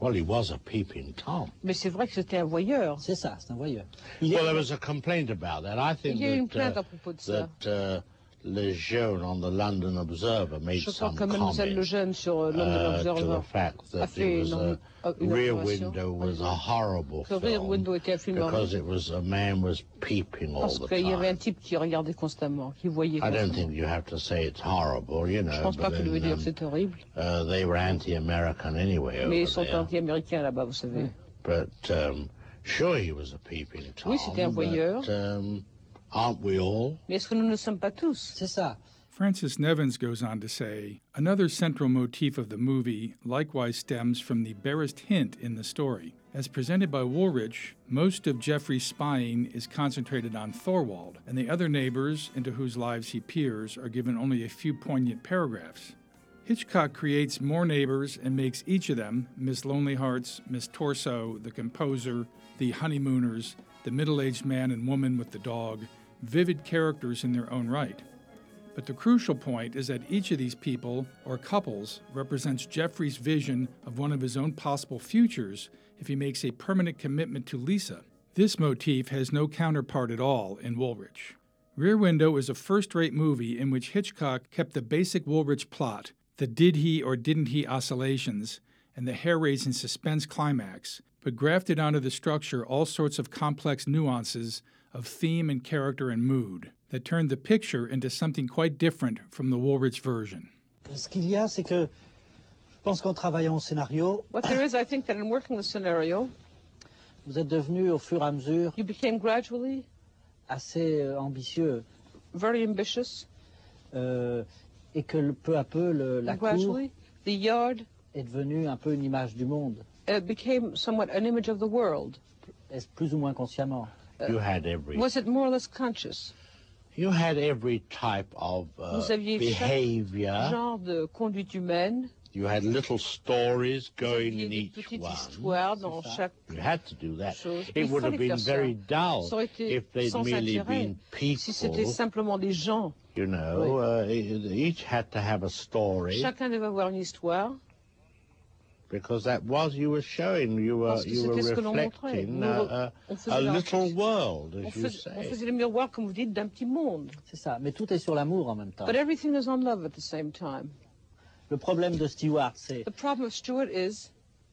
Well, he was a peeping Tom. Mais c'est vrai que c'était un voyeur. C'est ça, c'est un voyeur. well, there was a complaint about that. I think Il y a eu une that, plainte uh, à propos de ça. that uh, Lejeune on the London Observer made Je crois some que Mademoiselle comment Lejeune sur euh, London uh, to the Observer fact a that fait it was une, a, une Rear Window was a horrible que Rear Window était un film because it was a man was peeping all parce the qu'il y avait time. un type qui regardait constamment, qui voyait I don't think you have to say it's horrible, you Je know. pense pas que vous dire um, c'est horrible, uh, they were anti-American anyway mais ils sont anti-américains là-bas, vous savez. But um, sure, he was a peeping tom. Oui, c'était un voyeur. But, um, aren't we all? Mais que nous ne sommes pas tous C'est ça. Francis Nevins goes on to say another central motif of the movie likewise stems from the barest hint in the story. As presented by Woolrich, most of Jeffries' spying is concentrated on Thorwald, and the other neighbors into whose lives he peers are given only a few poignant paragraphs. Hitchcock creates more neighbors and makes each of them Miss Lonely Hearts, Miss Torso, the composer, the honeymooners, the middle aged man and woman with the dog vivid characters in their own right. But the crucial point is that each of these people, or couples, represents Jeffries' vision of one of his own possible futures if he makes a permanent commitment to Lisa. This motif has no counterpart at all in Woolrich. Rear Window is a first rate movie in which Hitchcock kept the basic Woolrich plot, the did he or didn't he oscillations, and the hair raising suspense climax, but grafted onto the structure all sorts of complex nuances of theme and character and mood that turned the picture into something quite different from the Woolrich version. Ce qu'il y a, c'est que je pense qu'en travaillant au scénario, What there is, I think that in working the scenario, vous êtes devenu au fur et à mesure you became gradually assez euh, ambitieux very ambitious, euh, et que le- peu à peu le- la and cour gradually the yard est devenue un peu une image du monde, uh, became somewhat an image of the world. est plus ou moins consciemment. You had every Was it more or less conscious? you had every type of uh, Vous aviez chaque behavior. genre de conduite humaine. You had little stories going in each petites one. dans You had to do that. chose. It Il would have been very dull Ça aurait été if they'd merely intérêt. been people. Si c'était simplement des gens, You know, uh, each had to have a story chacun devait avoir une histoire. Because that was you were showing. You were Parce que you were c'était ce que l'on montrait. reflecting uh, uh, on faisait a little world, On as you faisait, on say. faisait le miroir, comme vous dites, d'un petit monde. C'est ça, mais tout est sur l'amour en même temps. But everything is on love at the same time. Le problème de Stewart, c'est The problem of Stuart is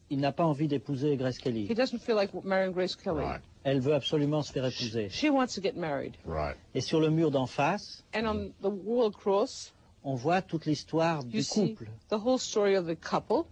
il n'a pas envie d'épouser Grace Kelly. he doesn't feel like marrying Grace Kelly. Elle veut absolument se faire épouser. She wants to get married. Right. Et sur le mur d'en face, And on the wall across, on voit toute l'histoire du couple. the whole story of the couple.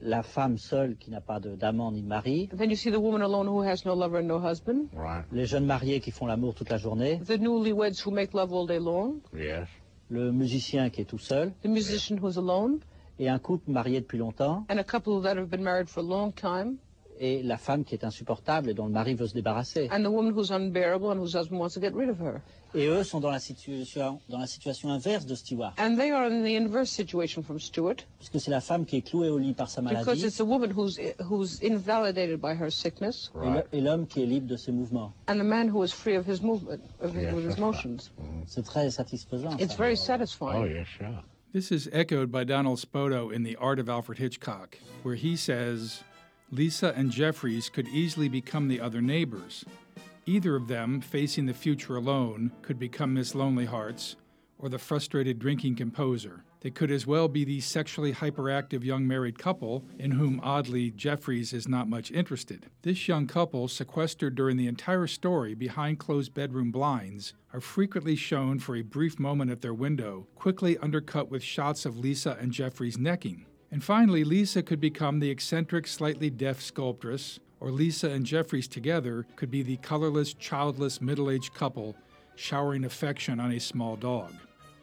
La femme seule qui n'a pas d'amant ni de mari. And then you see the woman alone who has no lover and no husband. Right. Les jeunes mariés qui font l'amour toute la journée. The newlyweds who make love all day long. Yes. Le musicien qui est tout seul. The musician who's alone. Et un couple marié depuis longtemps. And a couple that have been married for a long time. Et la femme qui est insupportable et dont le mari veut se débarrasser. And the woman who's unbearable and whose husband wants to get rid of her. Et eux sont dans la situation, dans la situation inverse de Stewart. And they are in the inverse situation from Stewart. Puisque c'est la femme qui est clouée au lit par sa Because it's a woman who's who's invalidated by her sickness, et le- Et l'homme qui est libre de ses mouvements. and the man who is free of his movement, of his, Yes, with his that's right. motions. C'est très satisfaisant. It's ça. very satisfying. Oh, yes, sure. This is echoed by Donald Spoto in The Art of Alfred Hitchcock, where he says Lisa and Jeffries could easily become the other neighbors. Either of them, facing the future alone, could become Miss Lonely Hearts or the frustrated drinking composer. They could as well be the sexually hyperactive young married couple in whom, oddly, Jeffries is not much interested. This young couple, sequestered during the entire story behind closed bedroom blinds, are frequently shown for a brief moment at their window, quickly undercut with shots of Lisa and Jeffries necking. And finally, Lisa could become the eccentric, slightly deaf sculptress, or Lisa and Jeffries together could be the colorless, childless, middle aged couple showering affection on a small dog.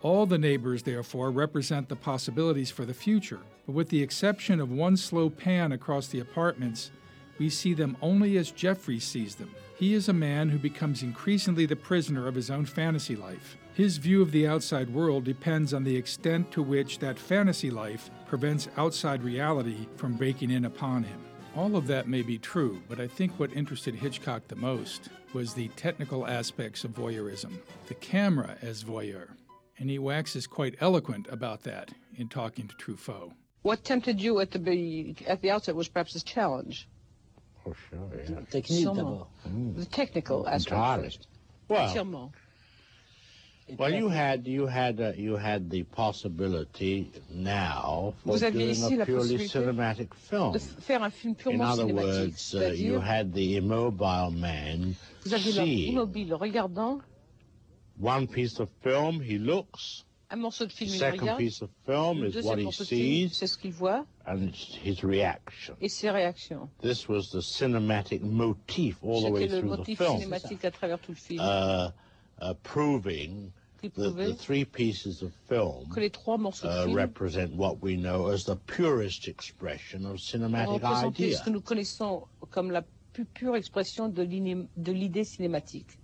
All the neighbors, therefore, represent the possibilities for the future, but with the exception of one slow pan across the apartments, we see them only as Jeffries sees them. He is a man who becomes increasingly the prisoner of his own fantasy life. His view of the outside world depends on the extent to which that fantasy life prevents outside reality from breaking in upon him. All of that may be true, but I think what interested Hitchcock the most was the technical aspects of voyeurism, the camera as voyeur. And he waxes quite eloquent about that in talking to Truffaut. What tempted you at the be- at the outset was perhaps this challenge, Oh, sure, yeah. Technique Sûrement. the technical aspect Entirely. first. Well, Entièrement. Well, you had you had uh, you had the possibility now for Vous aviez doing ici a la purely possibilité cinematic film. de faire un film In purement other cinématique. words, uh, you C'est-à-dire, had the immobile man vous aviez seeing l'immobile regardant one piece of film, he looks. un morceau de film, il Second regarde. piece of film Le is what deuxième he morceau de film, sees c'est ce qu'il voit and it's his reaction. et ses réactions. This was the cinematic motif all the way C'était le through the motif film, cinématique à travers tout le film. uh, uh, proving qui that prouvait the three pieces of film que les trois morceaux de uh, film represent what we know as the purest expression of cinematic représentaient idea. ce que nous connaissons comme la plus pure expression de l'iné- de l'idée cinématique.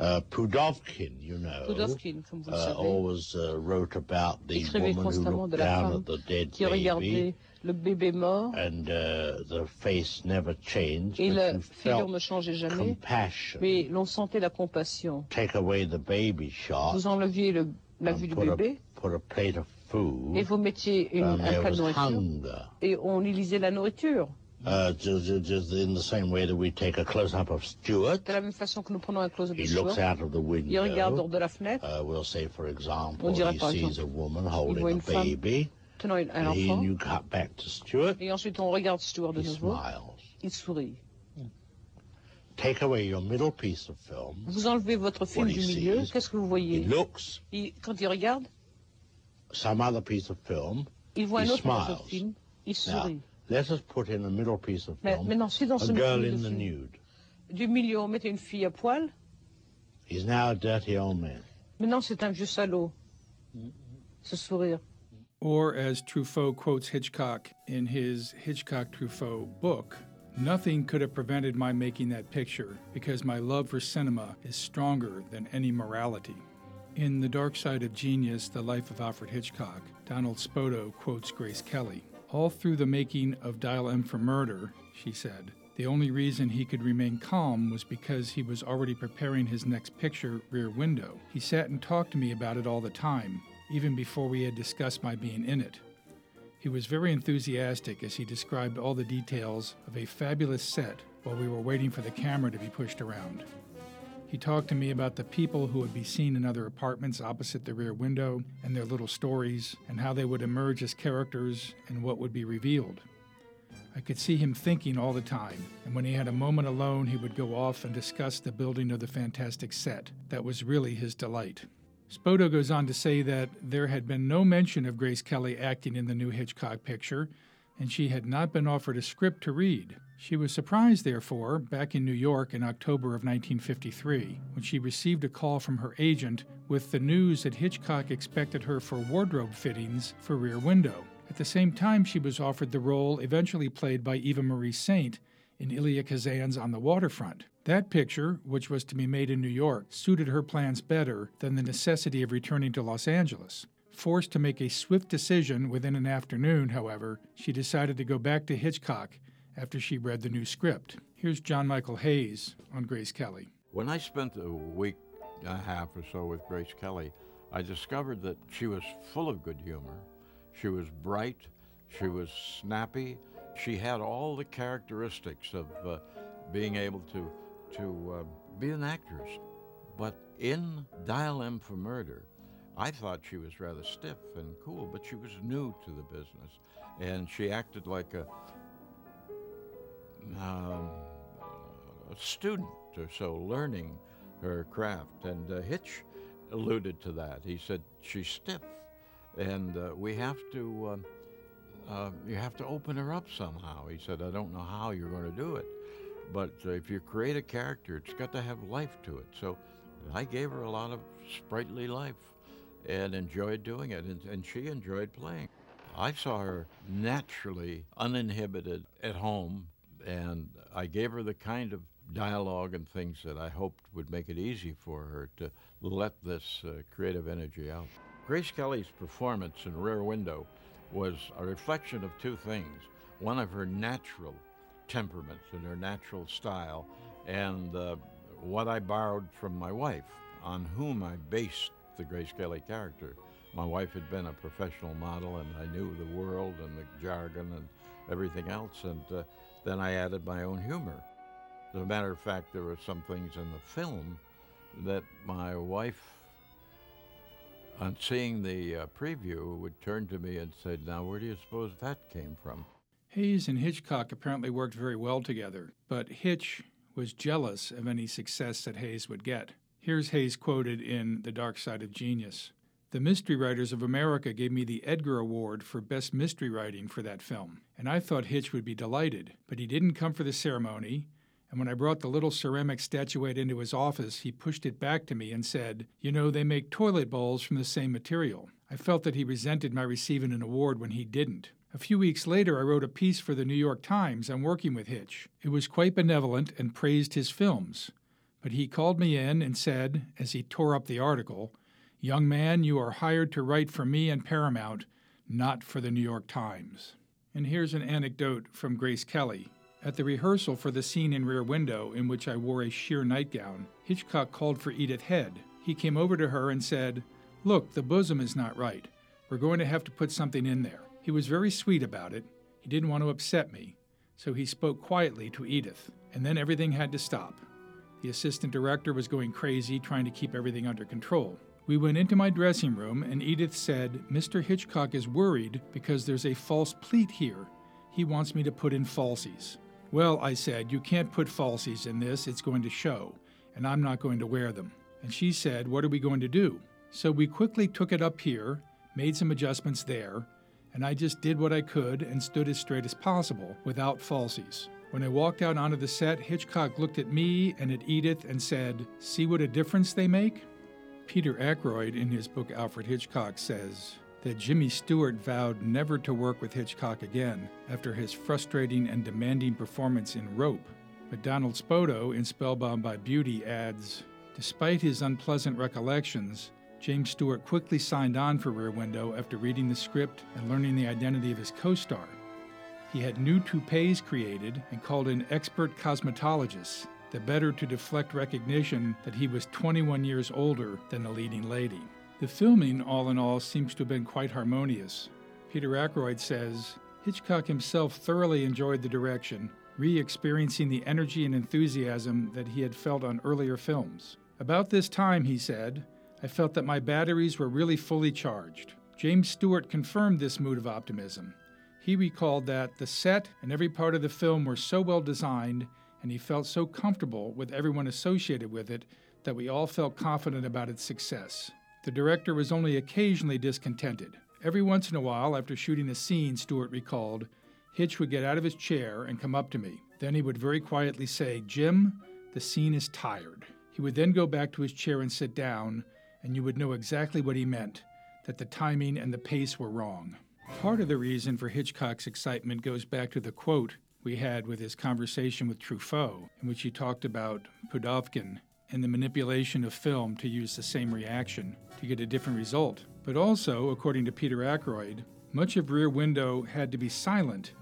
Uh, Pudovkin, you know, Pudovkin, comme vous le uh, savez, always uh, wrote about the écrivait woman who constamment looked de la down femme at the dead qui baby regardait le bébé mort and uh, the face never changed, et la figure ne changeait jamais, compassion. mais l'on sentait la compassion. Take away the baby shot, Vous enleviez le- la vue du put, a, bébé put a plate of food, et vous mettiez une, and un plat de nourriture hunger. et on y lisait la nourriture. Uh, just, just in the same way that we take a close-up of Stuart, De la même façon que nous prenons un close-up he de looks Stuart, out of the il regarde hors window. de la fenêtre, Uh, we'll say, for example, On dirait he par sees exemple, a woman holding a baby, tenant une- un and he enfant, and you cut back to Stuart. et ensuite on regarde Stuart de He nouveau, smiles. il sourit. Take away your middle piece of film. Vous enlevez votre film he du milieu, qu'est-ce que vous He voyez looks Il- Quand il regarde, some other piece of film. il voit he un autre morceau de smiles. film, il Now, sourit. let us put in the middle piece of Mais film maintenant, si dans a ce girl milieu in the film, nude. du milieu on mettait une fille à poil, He's now a dirty old man. maintenant c'est un vieux salaud. Ce sourire. Or, as Truffaut quotes Hitchcock in his Hitchcock Truffaut book, nothing could have prevented my making that picture because my love for cinema is stronger than any morality. In The Dark Side of Genius, The Life of Alfred Hitchcock, Donald Spoto quotes Grace Kelly. All through the making of Dial M for Murder, she said, the only reason he could remain calm was because he was already preparing his next picture, Rear Window. He sat and talked to me about it all the time, even before we had discussed my being in it. He was very enthusiastic as he described all the details of a fabulous set while we were waiting for the camera to be pushed around. He talked to me about the people who would be seen in other apartments opposite the rear window and their little stories, and how they would emerge as characters and what would be revealed. I could see him thinking all the time, and when he had a moment alone, he would go off and discuss the building of the fantastic set. That was really his delight. Spoto goes on to say that there had been no mention of Grace Kelly acting in the new Hitchcock picture, and she had not been offered a script to read. She was surprised, therefore, back in New York in October of 1953, when she received a call from her agent with the news that Hitchcock expected her for wardrobe fittings for Rear Window. At the same time, she was offered the role eventually played by Eva Marie Saint in Elia Kazan's On the Waterfront. That picture, which was to be made in New York, suited her plans better than the necessity of returning to Los Angeles. Forced to make a swift decision within an afternoon, however, she decided to go back to Hitchcock after she read the new script. Here's John Michael Hayes on Grace Kelly. When I spent a week and a half or so with Grace Kelly, I discovered that she was full of good humor. She was bright. She was snappy. She had all the characteristics of uh, being able to to uh, be an actress. But in Dial M for Murder, I thought she was rather stiff and cool, but she was new to the business, and she acted like a um, a student or so learning her craft. And uh, Hitch alluded to that. He said she's stiff, and uh, we have to. Um, uh, you have to open her up somehow. He said, I don't know how you're going to do it, but uh, if you create a character, it's got to have life to it. So I gave her a lot of sprightly life and enjoyed doing it, and, and she enjoyed playing. I saw her naturally uninhibited at home, and I gave her the kind of dialogue and things that I hoped would make it easy for her to let this uh, creative energy out. Grace Kelly's performance in Rear Window was a reflection of two things one of her natural temperament and her natural style, and uh, what I borrowed from my wife, on whom I based the Grace Kelly character. My wife had been a professional model, and I knew the world and the jargon and everything else, and uh, then I added my own humor. As a matter of fact, there were some things in the film that my wife on seeing the uh, preview, would turn to me and say, Now, where do you suppose that came from? Hayes and Hitchcock apparently worked very well together, but Hitch was jealous of any success that Hayes would get. Here's Hayes quoted in The Dark Side of Genius. The Mystery Writers of America gave me the Edgar Award for Best Mystery Writing for that film, and I thought Hitch would be delighted. But he didn't come for the ceremony, and when I brought the little ceramic statuette into his office, he pushed it back to me and said, You know, they make toilet bowls from the same material. I felt that he resented my receiving an award when he didn't. A few weeks later, I wrote a piece for the New York Times on working with Hitch. It was quite benevolent and praised his films. But he called me in and said, as he tore up the article, Young man, you are hired to write for me and Paramount, not for the New York Times. And here's an anecdote from Grace Kelly. At the rehearsal for the scene in Rear Window, in which I wore a sheer nightgown, Hitchcock called for Edith Head. He came over to her and said, Look, the bosom is not right. We're going to have to put something in there. He was very sweet about it. He didn't want to upset me, so he spoke quietly to Edith, and then everything had to stop. The assistant director was going crazy trying to keep everything under control. We went into my dressing room, and Edith said, Mr. Hitchcock is worried because there's a false pleat here. He wants me to put in falsies. Well, I said, you can't put falsies in this, it's going to show, and I'm not going to wear them. And she said, What are we going to do? So we quickly took it up here, made some adjustments there, and I just did what I could and stood as straight as possible without falsies. When I walked out onto the set, Hitchcock looked at me and at Edith and said, See what a difference they make? Peter Ackroyd, in his book Alfred Hitchcock, says that Jimmy Stewart vowed never to work with Hitchcock again after his frustrating and demanding performance in Rope. But Donald Spoto, in Spellbound by Beauty, adds Despite his unpleasant recollections, James Stewart quickly signed on for Rear Window after reading the script and learning the identity of his co star. He had new toupees created and called in expert cosmetologists the better to deflect recognition that he was 21 years older than the leading lady. The filming, all in all, seems to have been quite harmonious. Peter Ackroyd says Hitchcock himself thoroughly enjoyed the direction, re experiencing the energy and enthusiasm that he had felt on earlier films. About this time, he said, I felt that my batteries were really fully charged. James Stewart confirmed this mood of optimism. He recalled that the set and every part of the film were so well designed and he felt so comfortable with everyone associated with it that we all felt confident about its success. The director was only occasionally discontented. Every once in a while, after shooting a scene, Stewart recalled, Hitch would get out of his chair and come up to me. Then he would very quietly say, Jim, the scene is tired. He would then go back to his chair and sit down, and you would know exactly what he meant that the timing and the pace were wrong. Part of the reason for Hitchcock's excitement goes back to the quote we had with his conversation with Truffaut, in which he talked about Pudovkin and the manipulation of film to use the same reaction to get a different result. But also, according to Peter Ackroyd, much of Rear Window had to be silent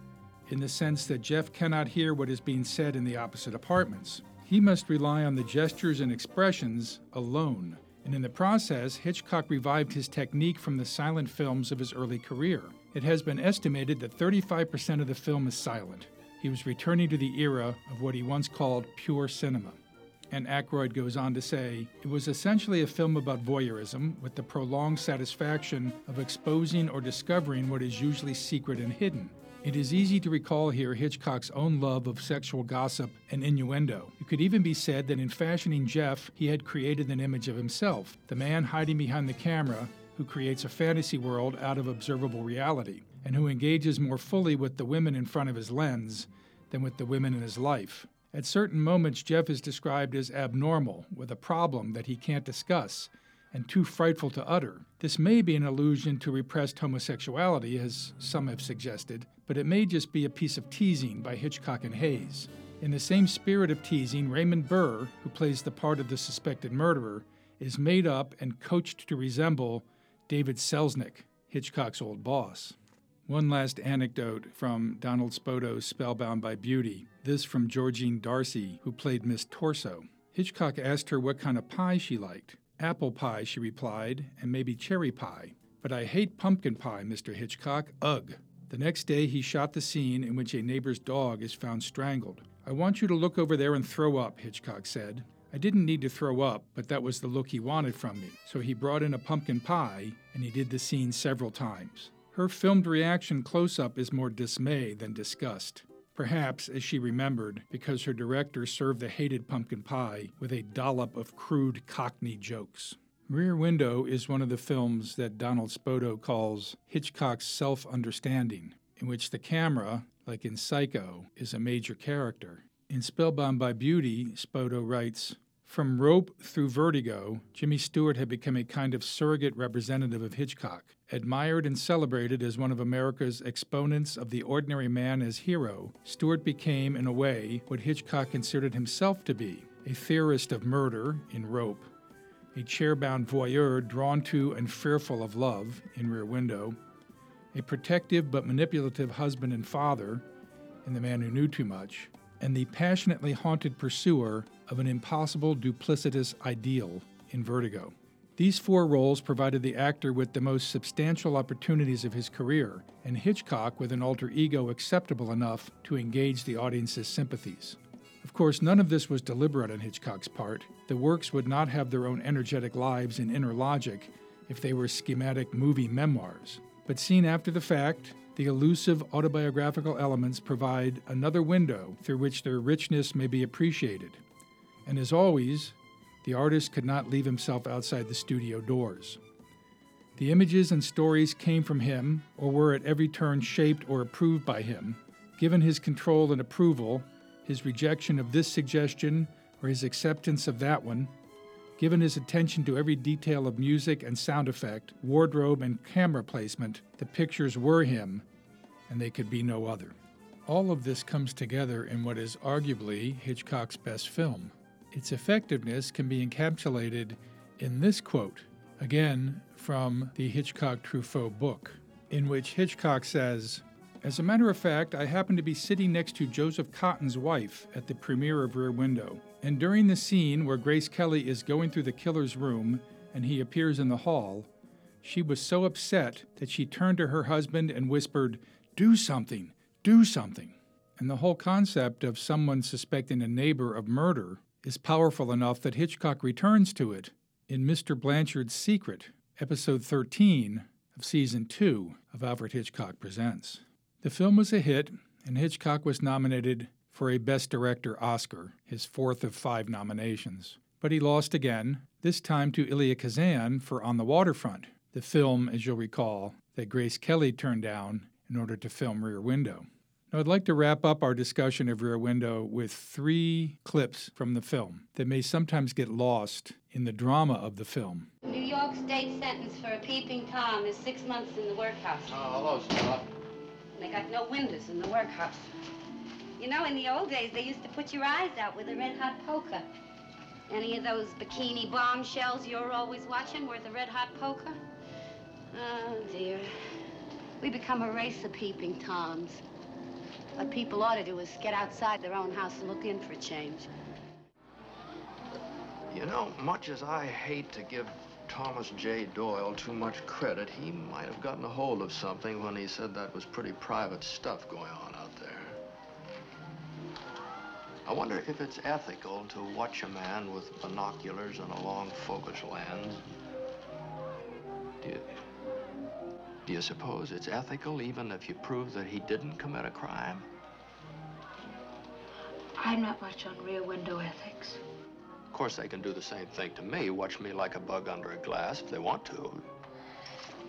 in the sense that Jeff cannot hear what is being said in the opposite apartments. He must rely on the gestures and expressions alone. And in the process, Hitchcock revived his technique from the silent films of his early career. It has been estimated that 35% of the film is silent he was returning to the era of what he once called pure cinema. And Ackroyd goes on to say, it was essentially a film about voyeurism with the prolonged satisfaction of exposing or discovering what is usually secret and hidden. It is easy to recall here Hitchcock's own love of sexual gossip and innuendo. It could even be said that in fashioning Jeff, he had created an image of himself, the man hiding behind the camera who creates a fantasy world out of observable reality and who engages more fully with the women in front of his lens than with the women in his life. At certain moments, Jeff is described as abnormal, with a problem that he can't discuss, and too frightful to utter. This may be an allusion to repressed homosexuality, as some have suggested, but it may just be a piece of teasing by Hitchcock and Hayes. In the same spirit of teasing, Raymond Burr, who plays the part of the suspected murderer, is made up and coached to resemble David Selznick, Hitchcock's old boss. One last anecdote from Donald Spoto's Spellbound by Beauty. This from Georgine Darcy, who played Miss Torso. Hitchcock asked her what kind of pie she liked. Apple pie, she replied, and maybe cherry pie. But I hate pumpkin pie, Mr. Hitchcock. Ugh. The next day, he shot the scene in which a neighbor's dog is found strangled. I want you to look over there and throw up, Hitchcock said. I didn't need to throw up, but that was the look he wanted from me, so he brought in a pumpkin pie, and he did the scene several times. Her filmed reaction close up is more dismay than disgust. Perhaps, as she remembered, because her director served the hated pumpkin pie with a dollop of crude Cockney jokes. Rear Window is one of the films that Donald Spoto calls Hitchcock's self understanding, in which the camera, like in Psycho, is a major character. In Spellbound by Beauty, Spoto writes From Rope through Vertigo, Jimmy Stewart had become a kind of surrogate representative of Hitchcock. Admired and celebrated as one of America's exponents of the ordinary man as hero, Stewart became, in a way, what Hitchcock considered himself to be a theorist of murder in Rope, a chair-bound voyeur drawn to and fearful of love in Rear Window, a protective but manipulative husband and father in The Man Who Knew Too Much, and the passionately haunted pursuer of an impossible duplicitous ideal in Vertigo. These four roles provided the actor with the most substantial opportunities of his career, and Hitchcock with an alter ego acceptable enough to engage the audience's sympathies. Of course, none of this was deliberate on Hitchcock's part. The works would not have their own energetic lives and inner logic if they were schematic movie memoirs. But seen after the fact, the elusive autobiographical elements provide another window through which their richness may be appreciated. And as always, the artist could not leave himself outside the studio doors. The images and stories came from him, or were at every turn shaped or approved by him. Given his control and approval, his rejection of this suggestion or his acceptance of that one, given his attention to every detail of music and sound effect, wardrobe and camera placement, the pictures were him, and they could be no other. All of this comes together in what is arguably Hitchcock's best film. Its effectiveness can be encapsulated in this quote, again from the Hitchcock Truffaut book, in which Hitchcock says, As a matter of fact, I happened to be sitting next to Joseph Cotten's wife at the premiere of Rear Window. And during the scene where Grace Kelly is going through the killer's room and he appears in the hall, she was so upset that she turned to her husband and whispered, Do something, do something. And the whole concept of someone suspecting a neighbor of murder is powerful enough that Hitchcock returns to it in Mr. Blanchard's Secret, episode 13 of season 2 of Alfred Hitchcock Presents. The film was a hit, and Hitchcock was nominated for a Best Director Oscar, his fourth of five nominations. But he lost again, this time to Elia Kazan for On the Waterfront, the film, as you'll recall, that Grace Kelly turned down in order to film Rear Window. Now, I'd like to wrap up our discussion of Rear Window with three clips from the film that may sometimes get lost in the drama of the film. New York state sentence for a peeping Tom is six months in the workhouse. Oh, hello, Stella. They got no windows in the workhouse. You know, in the old days, they used to put your eyes out with a red hot poker. Any of those bikini bombshells you're always watching worth a red hot poker? Oh, dear. We become a race of peeping Toms. What people ought to do is get outside their own house and look in for a change. You know, much as I hate to give Thomas J. Doyle too much credit, he might have gotten a hold of something when he said that was pretty private stuff going on out there. I wonder if it's ethical to watch a man with binoculars and a long focus lens. Do you, do you suppose it's ethical even if you prove that he didn't commit a crime? I'm not much on rear window ethics. Of course, they can do the same thing to me, watch me like a bug under a glass if they want to.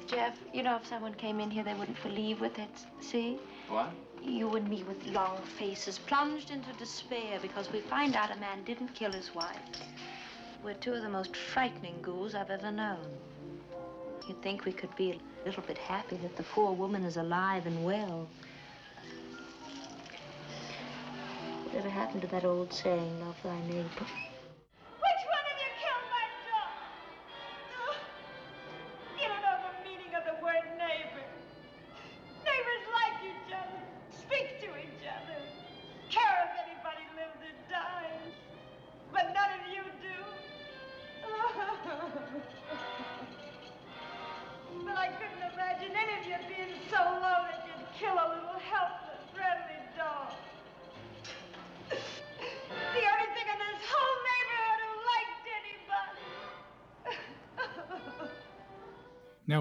Jeff, you know, if someone came in here, they wouldn't believe with it. See? What? You and me with long faces, plunged into despair because we find out a man didn't kill his wife. We're two of the most frightening ghouls I've ever known. You'd think we could be a little bit happy that the poor woman is alive and well. Whatever happened to that old saying, love thy neighbor?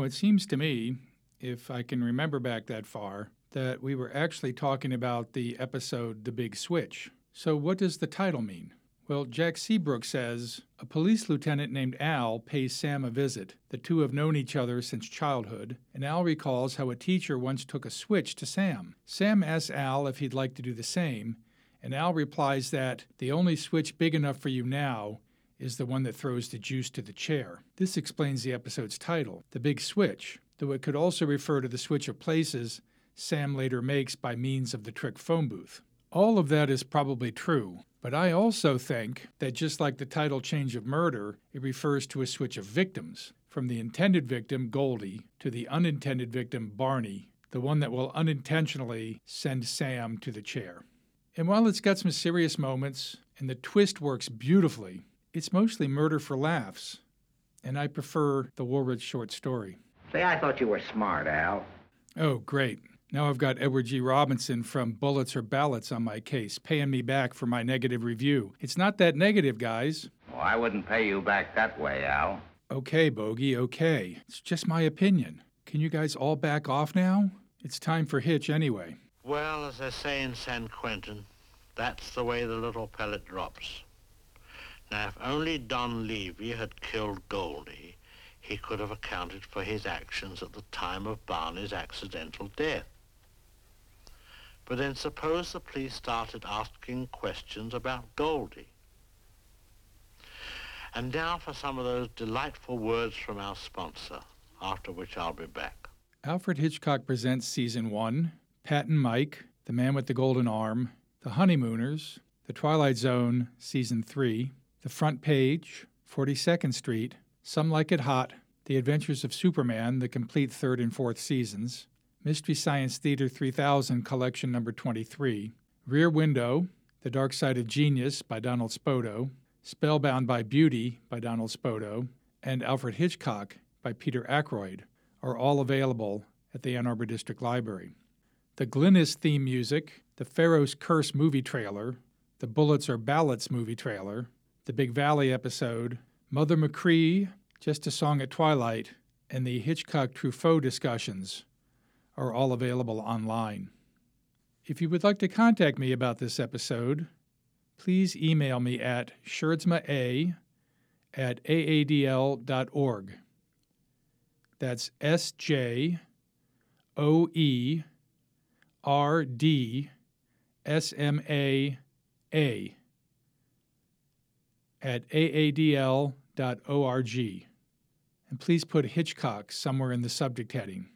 It seems to me, if I can remember back that far, that we were actually talking about the episode The Big Switch. So, what does the title mean? Well, Jack Seabrook says a police lieutenant named Al pays Sam a visit. The two have known each other since childhood, and Al recalls how a teacher once took a switch to Sam. Sam asks Al if he'd like to do the same, and Al replies that the only switch big enough for you now is the one that throws the juice to the chair. This explains the episode's title, The Big Switch, though it could also refer to the switch of places Sam later makes by means of the trick phone booth. All of that is probably true, but I also think that just like the title change of murder, it refers to a switch of victims, from the intended victim, Goldie, to the unintended victim, Barney, the one that will unintentionally send Sam to the chair. And while it's got some serious moments and the twist works beautifully, it's mostly murder for laughs, and I prefer the Woolrich short story. Say, I thought you were smart, Al. Oh, great. Now I've got Edward G. Robinson from Bullets or Ballots on my case, paying me back for my negative review. It's not that negative, guys. Well, I wouldn't pay you back that way, Al. Okay, Bogey, okay. It's just my opinion. Can you guys all back off now? It's time for Hitch anyway. Well, as they say in San Quentin, that's the way the little pellet drops. Now, if only Don Levy had killed Goldie, he could have accounted for his actions at the time of Barney's accidental death. But then suppose the police started asking questions about Goldie. And now for some of those delightful words from our sponsor, after which I'll be back. Alfred Hitchcock Presents Season 1, Pat and Mike, The Man with the Golden Arm, The Honeymooners, The Twilight Zone, Season 3, The Front Page, 42nd Street, Some Like It Hot, The Adventures of Superman, the complete third and fourth seasons, Mystery Science Theater 3000 Collection Number 23, Rear Window, The Dark Side of Genius by Donald Spoto, Spellbound by Beauty by Donald Spoto, and Alfred Hitchcock by Peter Ackroyd are all available at the Ann Arbor District Library. The Glynis theme music, the Pharaoh's Curse movie trailer, the Bullets or Ballots movie trailer, the Big Valley episode, Mother Machree, Just a Song at Twilight, and the Hitchcock Truffaut discussions are all available online. If you would like to contact me about this episode, please email me at sjoerdsmaa at aadl.org. That's S J O E R D S M A A at aadl.org. And please put Hitchcock somewhere in the subject heading.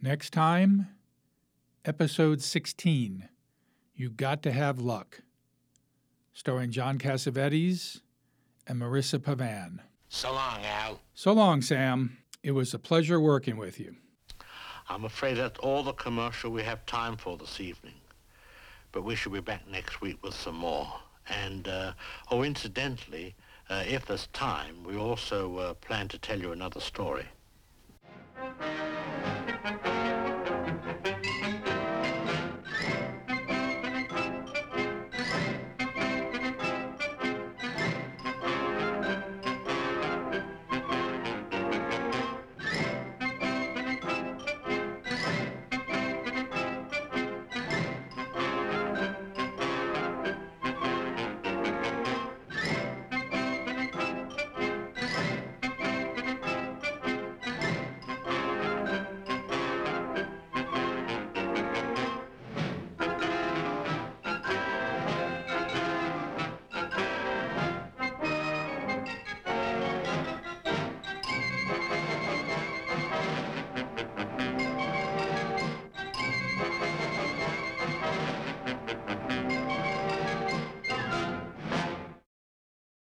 Next time, episode 16 You Got to Have Luck, starring John Cassavetes and Marisa Pavan. So long, Al. So long, Sam. It was a pleasure working with you. I'm afraid that's all the commercial we have time for this evening. But we shall be back next week with some more. And, uh, oh, incidentally, uh, if there's time, we also uh, plan to tell you another story.